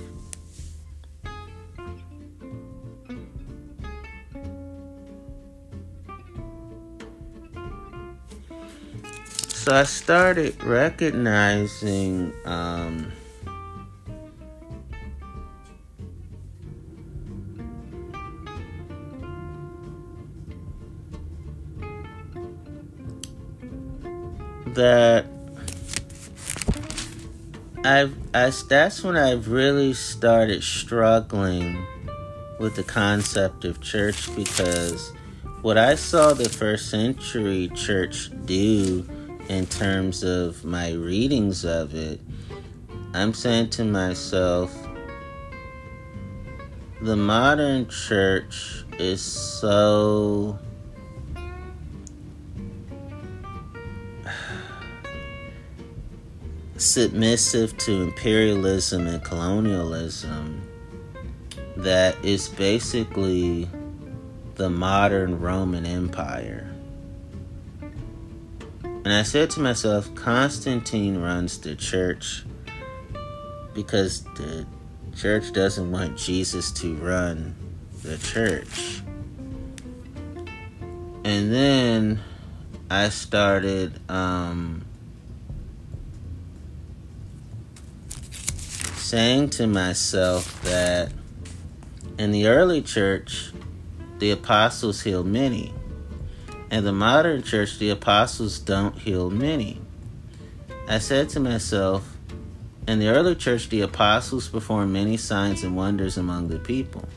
[SPEAKER 1] So I started recognizing um, that I've I, that's when I've really started struggling with the concept of church because what I saw the first century church do in terms of my readings of it, I'm saying to myself, the modern church is so submissive to imperialism and colonialism that is basically the modern Roman Empire. And I said to myself, Constantine runs the church because the church doesn't want Jesus to run the church. And then I started um, saying to myself that in the early church, the apostles healed many. In the modern church, the apostles don't heal many. I said to myself, in the early church, the apostles performed many signs and wonders among the people.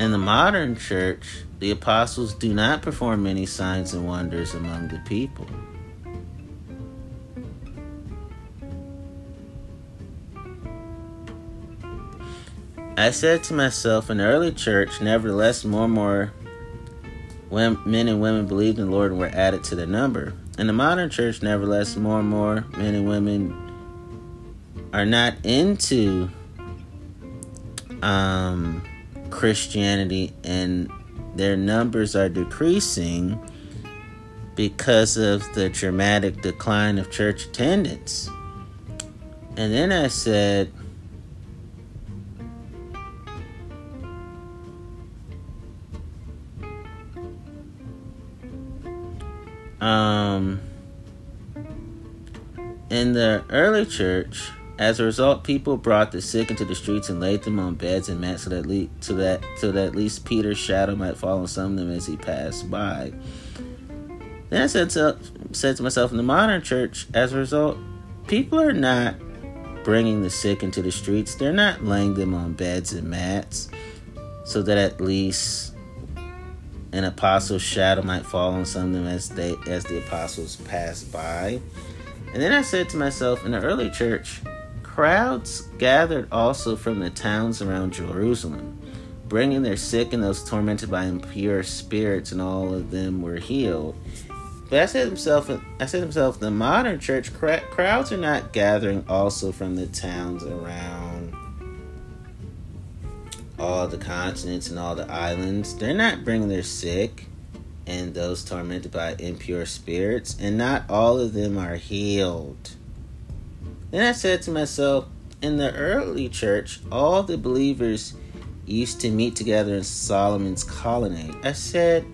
[SPEAKER 1] In the modern church, the apostles do not perform many signs and wonders among the people. I said to myself in the early church, nevertheless, more and more men and women believed in the Lord and were added to the number. In the modern church, nevertheless, more and more men and women are not into um, Christianity and their numbers are decreasing because of the dramatic decline of church attendance. And then I said, um, in the early church, as a result, people brought the sick into the streets and laid them on beds and mats so that, le- so that, so that at least Peter's shadow might fall on some of them as he passed by. Then I said to, said to myself, in the modern church, as a result, people are not bringing the sick into the streets. They're not laying them on beds and mats so that at least an apostle's shadow might fall on some of them as they as the apostles passed by. And then I said to myself, in the early church, crowds gathered also from the towns around Jerusalem, bringing their sick and those tormented by impure spirits, and all of them were healed. But I said to myself, I said to myself, the modern church crowds are not gathering also from the towns around all the continents and all the islands. They're not bringing their sick and those tormented by impure spirits, and not all of them are healed. Then I said to myself, in the early church, all the believers used to meet together in Solomon's colonnade. I said,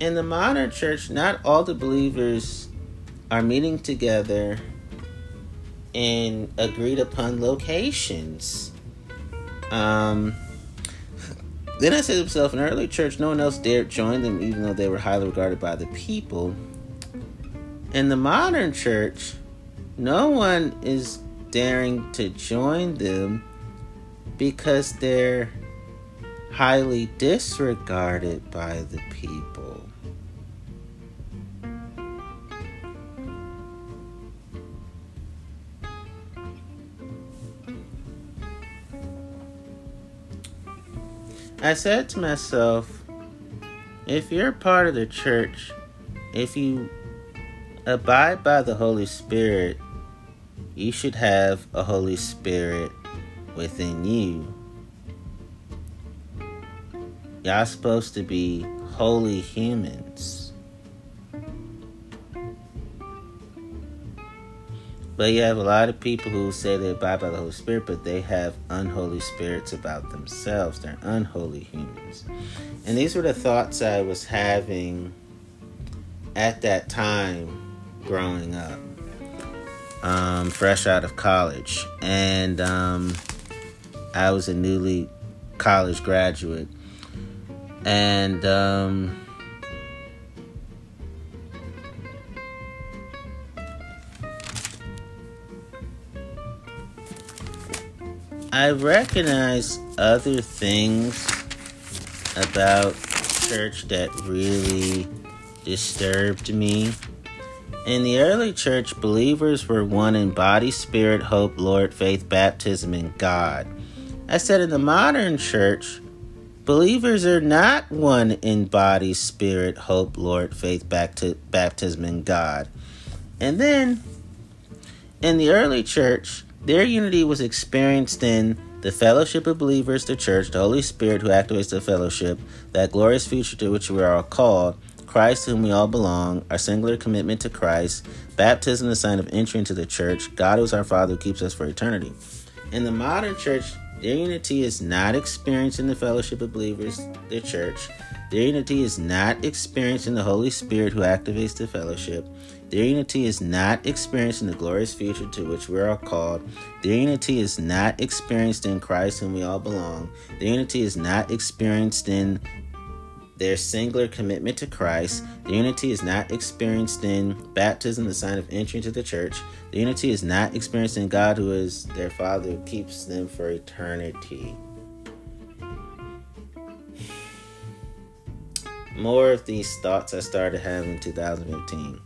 [SPEAKER 1] in the modern church, not all the believers are meeting together in agreed upon locations. Um, then I said to myself, in the early church, no one else dared join them, even though they were highly regarded by the people. In the modern church, no one is daring to join them because they're highly disregarded by the people. I said to myself, if you're part of the church, if you abide by the Holy Spirit, you should have a Holy Spirit within you. Y'all supposed to be holy humans. But you have a lot of people who say they abide by the Holy Spirit, but they have unholy spirits about themselves. They're unholy humans. And these were the thoughts I was having at that time growing up, um, fresh out of college. And um, I was a newly college graduate. And. Um, I recognize other things about church that really disturbed me. In the early church, believers were one in body, spirit, hope, Lord, faith, baptism, and God. I said in the modern church, believers are not one in body, spirit, hope, Lord, faith, baptism, and God. And then in the early church, their unity was experienced in the fellowship of believers, the church, the Holy Spirit who activates the fellowship, that glorious future to which we are all called, Christ, to whom we all belong, our singular commitment to Christ, baptism, the sign of entry into the church, God who is our Father who keeps us for eternity. In the modern church, their unity is not experienced in the fellowship of believers, the church. Their unity is not experienced in the Holy Spirit who activates the fellowship. Their unity is not experienced in the glorious future to which we are called. Their unity is not experienced in Christ, whom we all belong. Their unity is not experienced in their singular commitment to Christ. The unity is not experienced in baptism, the sign of entry into the church. The unity is not experienced in God, who is their Father, who keeps them for eternity. More of these thoughts I started having in 2015.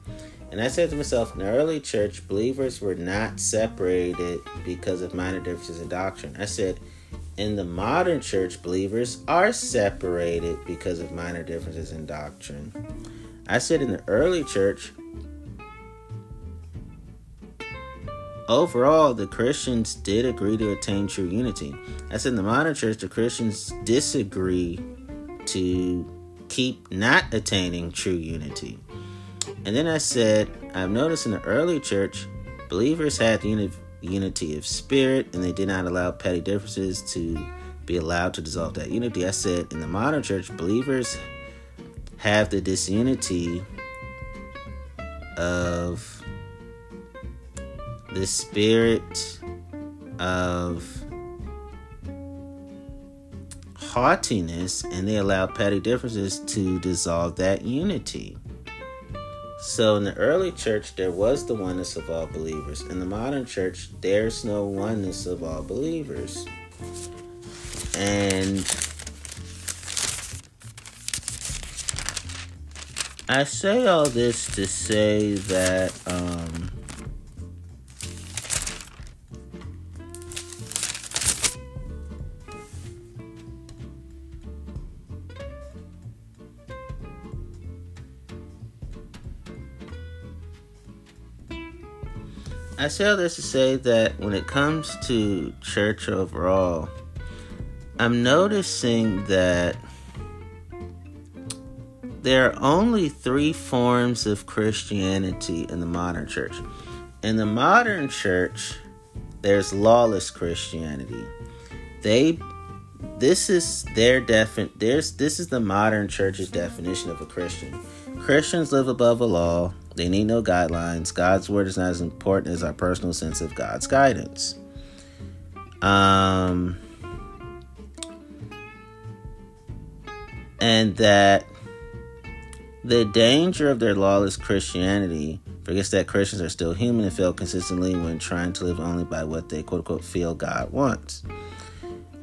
[SPEAKER 1] And I said to myself, in the early church, believers were not separated because of minor differences in doctrine. I said, in the modern church, believers are separated because of minor differences in doctrine. I said, in the early church, overall, the Christians did agree to attain true unity. As in the modern church, the Christians disagree to keep not attaining true unity. And then I said, I've noticed in the early church, believers had uni- unity of spirit and they did not allow petty differences to be allowed to dissolve that unity. I said, in the modern church, believers have the disunity of the spirit of haughtiness and they allow petty differences to dissolve that unity. So in the early church, there was the oneness of all believers. In the modern church, there's no oneness of all believers. And I say all this to say that um, I say all this to say that when it comes to church overall, I'm noticing that there are only three forms of Christianity in the modern church. In the modern church, there's lawless Christianity. They this is their defin there's this is the modern church's definition of a Christian. Christians live above the law. They need no guidelines. God's word is not as important as our personal sense of God's guidance. Um, and that the danger of their lawless Christianity forgets that Christians are still human and fail consistently when trying to live only by what they quote unquote feel God wants.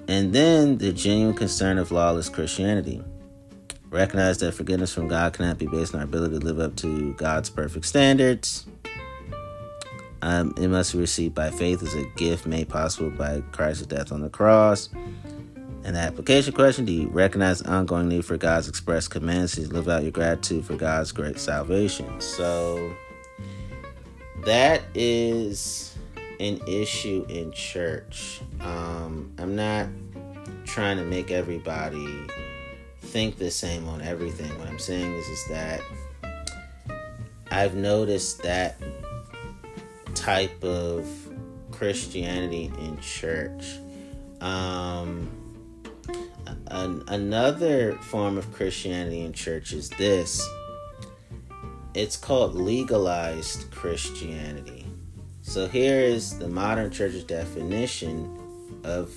[SPEAKER 1] And then the genuine concern of lawless Christianity. Recognize that forgiveness from God cannot be based on our ability to live up to God's perfect standards. Um, it must be received by faith as a gift made possible by Christ's death on the cross. And the application question Do you recognize the ongoing need for God's express commands to live out your gratitude for God's great salvation? So, that is an issue in church. Um, I'm not trying to make everybody think the same on everything. What I'm saying is, is that I've noticed that type of Christianity in church. Um, an, another form of Christianity in church is this it's called legalized Christianity. So here is the modern church's definition of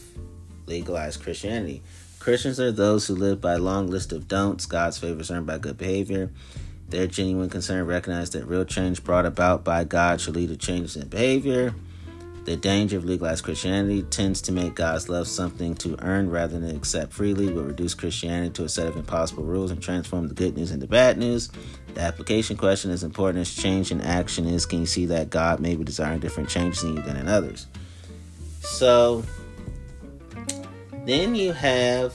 [SPEAKER 1] legalized Christianity Christians are those who live by a long list of don'ts. God's favor is earned by good behavior. Their genuine concern recognize that real change brought about by God should lead to changes in behavior. The danger of legalized Christianity tends to make God's love something to earn rather than accept freely, will reduce Christianity to a set of impossible rules and transform the good news into bad news. The application question is important as change in action is can you see that God may be desiring different changes in you than in others? So, then you have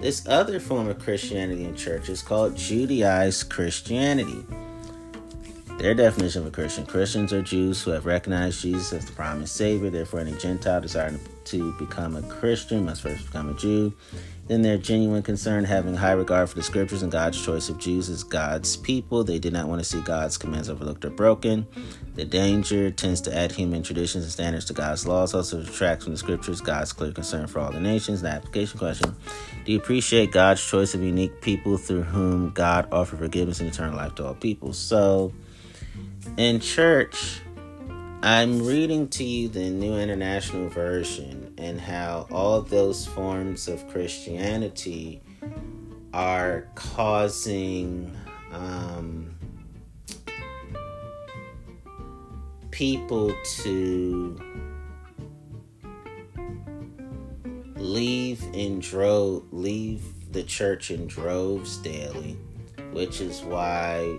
[SPEAKER 1] this other form of Christianity in churches called Judaized Christianity. Their definition of a Christian Christians are Jews who have recognized Jesus as the promised Savior. Therefore, any Gentile desiring to become a Christian must first become a Jew. Then their genuine concern, having high regard for the scriptures and God's choice of Jews as God's people. They did not want to see God's commands overlooked or broken. The danger tends to add human traditions and standards to God's laws, also detracts from the scriptures, God's clear concern for all the nations. The application question Do you appreciate God's choice of unique people through whom God offered forgiveness and eternal life to all people? So, in church, I'm reading to you the New International Version and how all those forms of Christianity are causing um, people to leave in drove leave the church in droves daily, which is why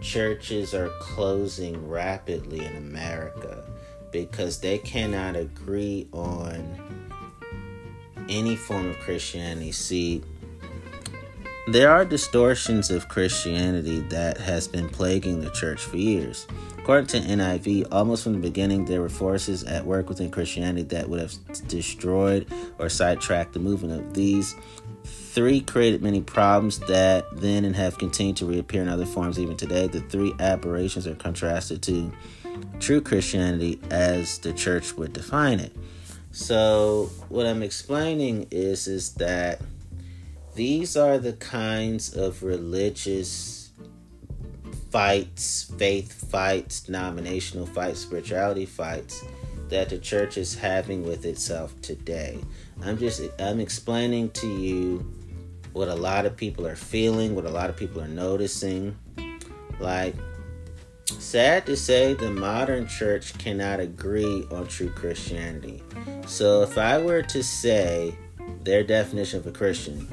[SPEAKER 1] churches are closing rapidly in America because they cannot agree on any form of Christianity. See, there are distortions of Christianity that has been plaguing the church for years. According to NIV, almost from the beginning, there were forces at work within Christianity that would have destroyed or sidetracked the movement of these. Three created many problems that then and have continued to reappear in other forms even today. The three aberrations are contrasted to true Christianity as the church would define it. So, what I'm explaining is is that these are the kinds of religious fights, faith fights, denominational fights, spirituality fights that the church is having with itself today. I'm just I'm explaining to you what a lot of people are feeling, what a lot of people are noticing. Like sad to say the modern church cannot agree on true Christianity. So if I were to say their definition of a Christian,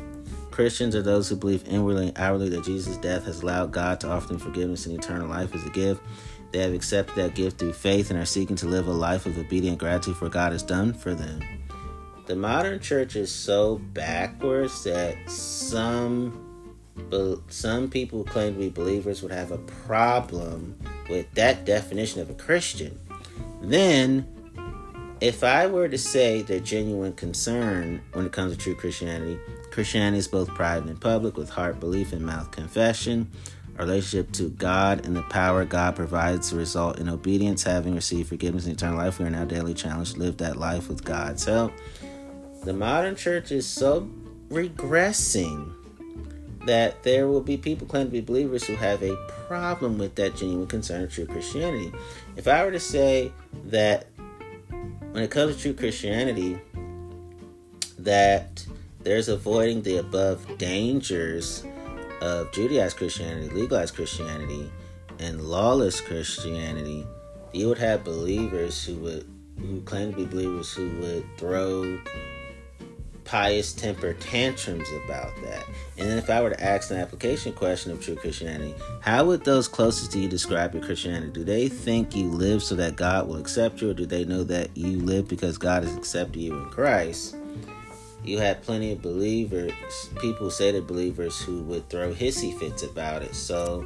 [SPEAKER 1] Christians are those who believe inwardly and outwardly that Jesus' death has allowed God to offer them forgiveness and eternal life as a gift. They have accepted that gift through faith and are seeking to live a life of obedient gratitude for God has done for them. The modern church is so backwards that some some people who claim to be believers would have a problem with that definition of a Christian. Then, if I were to say their genuine concern when it comes to true Christianity Christianity is both private and public, with heart belief and mouth confession. Our relationship to God and the power God provides to result in obedience, having received forgiveness and eternal life. We are now daily challenged to live that life with God's help. The modern church is so regressing that there will be people claiming to be believers who have a problem with that genuine concern of true Christianity. If I were to say that when it comes to true Christianity, that there's avoiding the above dangers of Judaized Christianity, legalized Christianity, and lawless Christianity. You would have believers who would who claim to be believers who would throw pious temper tantrums about that. And then if I were to ask an application question of true Christianity, how would those closest to you describe your Christianity? Do they think you live so that God will accept you, or do they know that you live because God has accepted you in Christ? you had plenty of believers, people say they're believers who would throw hissy fits about it. So,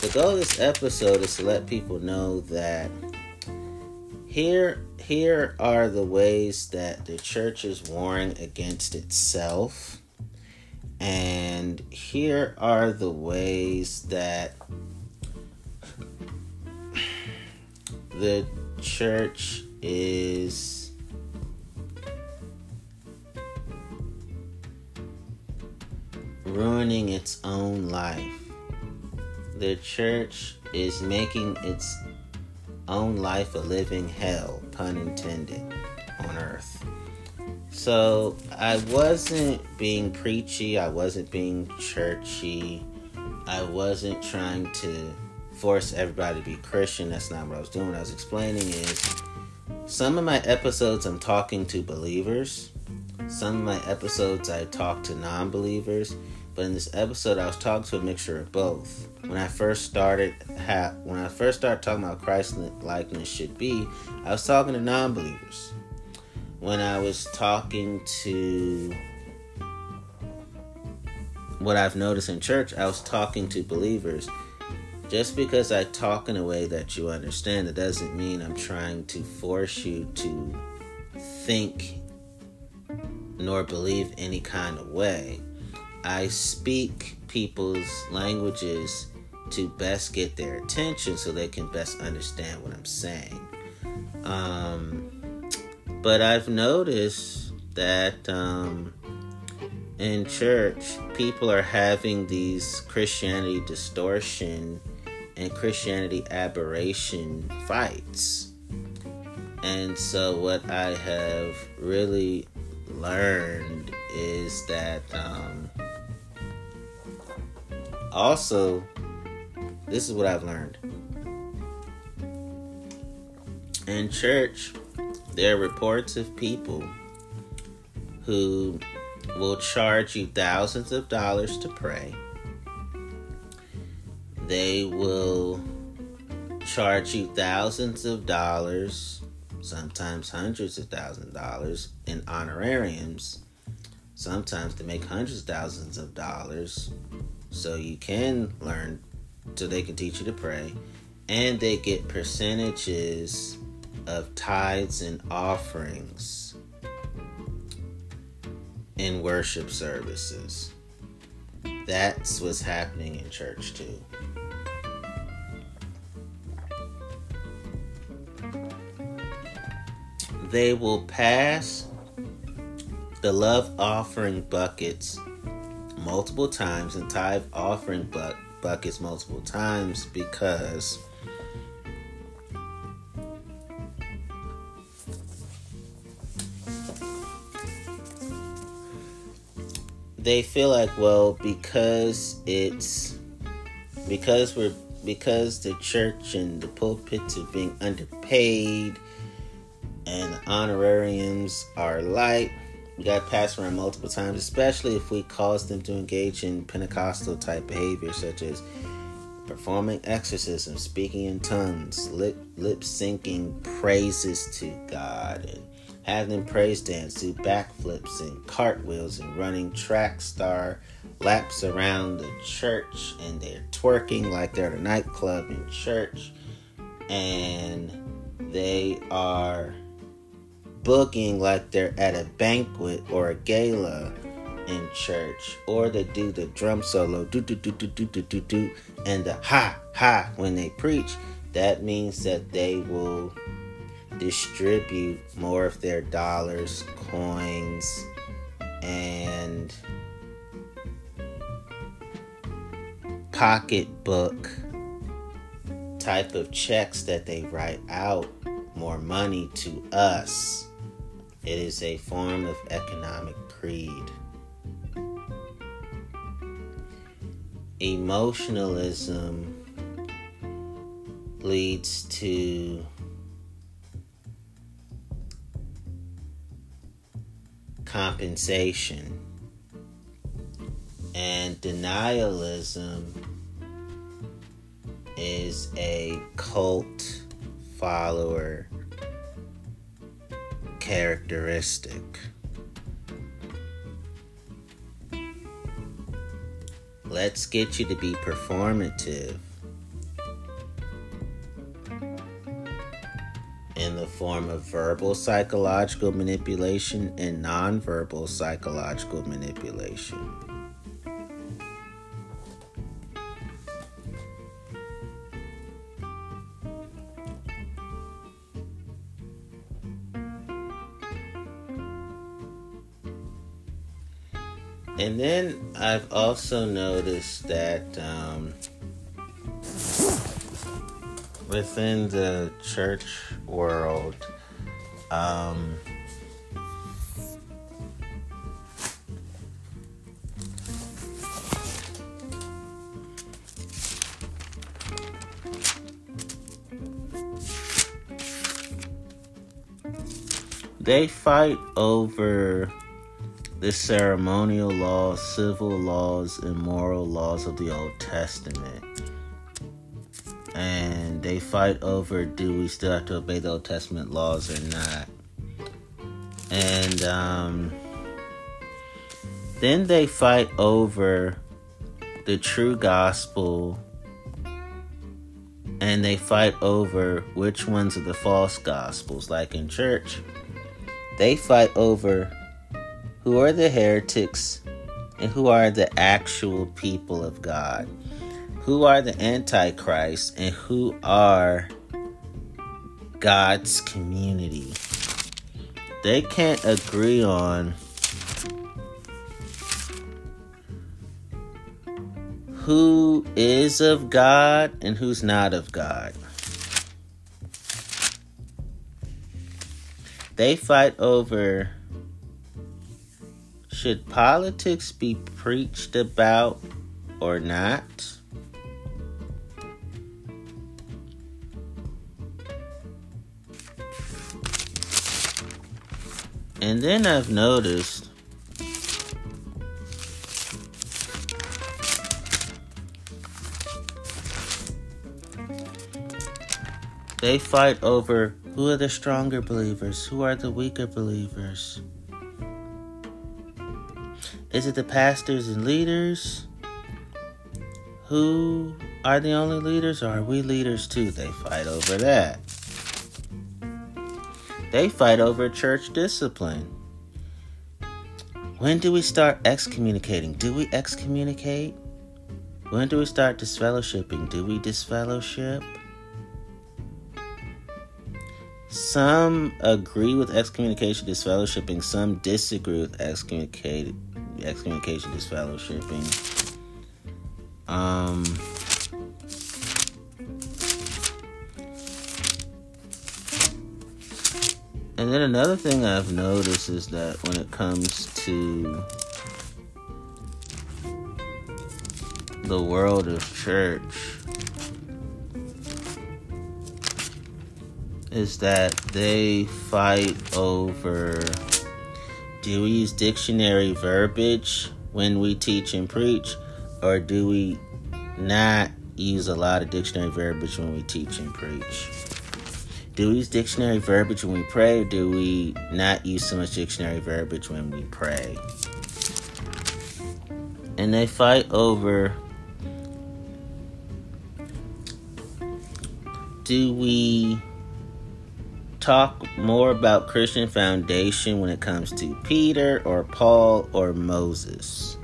[SPEAKER 1] the goal of this episode is to let people know that here here are the ways that the church is warring against itself. And here are the ways that the church is ruining its own life. The church is making its own life a living hell, pun intended, on earth. So I wasn't being preachy, I wasn't being churchy, I wasn't trying to force everybody to be Christian. That's not what I was doing. What I was explaining is some of my episodes I'm talking to believers, some of my episodes I talk to non believers, but in this episode, I was talking to a mixture of both. When I first started, ha- when I first started talking about Christ likeness should be, I was talking to non-believers. When I was talking to what I've noticed in church, I was talking to believers. Just because I talk in a way that you understand, it doesn't mean I'm trying to force you to think nor believe any kind of way. I speak people's languages to best get their attention so they can best understand what I'm saying. Um, but I've noticed that um, in church, people are having these Christianity distortion and Christianity aberration fights. And so, what I have really learned is that um, also, this is what I've learned. In church, there are reports of people who will charge you thousands of dollars to pray. They will charge you thousands of dollars, sometimes hundreds of thousands of dollars in honorariums sometimes to make hundreds of thousands of dollars. So you can learn so they can teach you to pray. And they get percentages of tithes and offerings in worship services. That's what's happening in church too. They will pass the love offering buckets multiple times and tithe offering bu- buckets multiple times because they feel like well because it's because we're because the church and the pulpits are being underpaid and honorariums are light we got passed around multiple times especially if we cause them to engage in pentecostal type behavior such as performing exorcisms, speaking in tongues lip lip syncing praises to god and having praise dance, do backflips and cartwheels and running track star laps around the church and they're twerking like they're at a nightclub in church and they are booking like they're at a banquet or a gala in church or they do the drum solo do do do do do do do do and the ha ha when they preach that means that they will distribute more of their dollars, coins, and pocketbook type of checks that they write out more money to us. It is a form of economic greed. Emotionalism leads to compensation. And denialism is a cult follower characteristic. Let's get you to be performative in the form of verbal psychological manipulation and nonverbal psychological manipulation. And then I've also noticed that um, within the church world, um, they fight over the ceremonial laws, civil laws, and moral laws of the Old Testament and they fight over do we still have to obey the Old Testament laws or not. And um, then they fight over the true gospel and they fight over which ones are the false gospels. Like in church, they fight over who are the heretics and who are the actual people of God who are the antichrist and who are God's community. They can't agree on who is of God and who's not of God. They fight over should politics be preached about or not? And then I've noticed they fight over who are the stronger believers, who are the weaker believers. Is it the pastors and leaders? Who are the only leaders, or are we leaders too? They fight over that. They fight over church discipline. When do we start excommunicating? Do we excommunicate? When do we start disfellowshipping? Do we disfellowship? Some agree with excommunication, disfellowshipping. Some disagree with excommunication, excommunication, disfellowshipping. Um, and then another thing I've noticed is that when it comes to the world of church, is that they fight over do we use dictionary verbiage when we teach and preach? Or do we not use a lot of dictionary verbiage when we teach and preach? Do we use dictionary verbiage when we pray, or do we not use so much dictionary verbiage when we pray? And they fight over do we talk more about Christian foundation when it comes to Peter or Paul or Moses?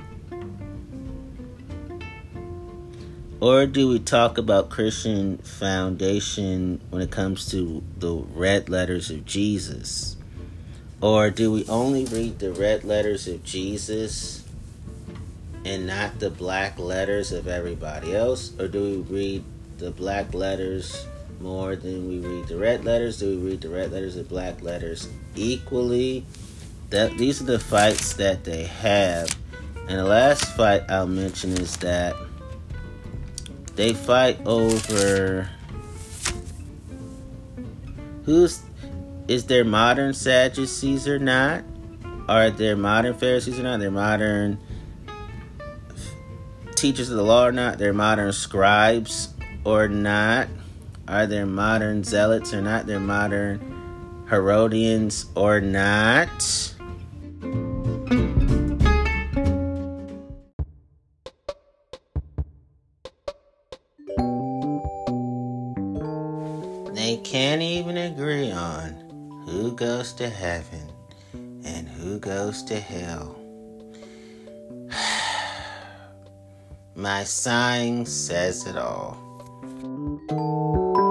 [SPEAKER 1] Or do we talk about Christian foundation when it comes to the red letters of Jesus? Or do we only read the red letters of Jesus and not the black letters of everybody else? Or do we read the black letters more than we read the red letters? Do we read the red letters and black letters equally? That these are the fights that they have. And the last fight I'll mention is that they fight over who's is there modern Sadducees or not? Are there modern Pharisees or not? They're modern teachers of the law or not? They're modern scribes or not? Are there modern zealots or not? They're modern Herodians or not? They can't even agree on who goes to heaven and who goes to hell. My sign says it all thank you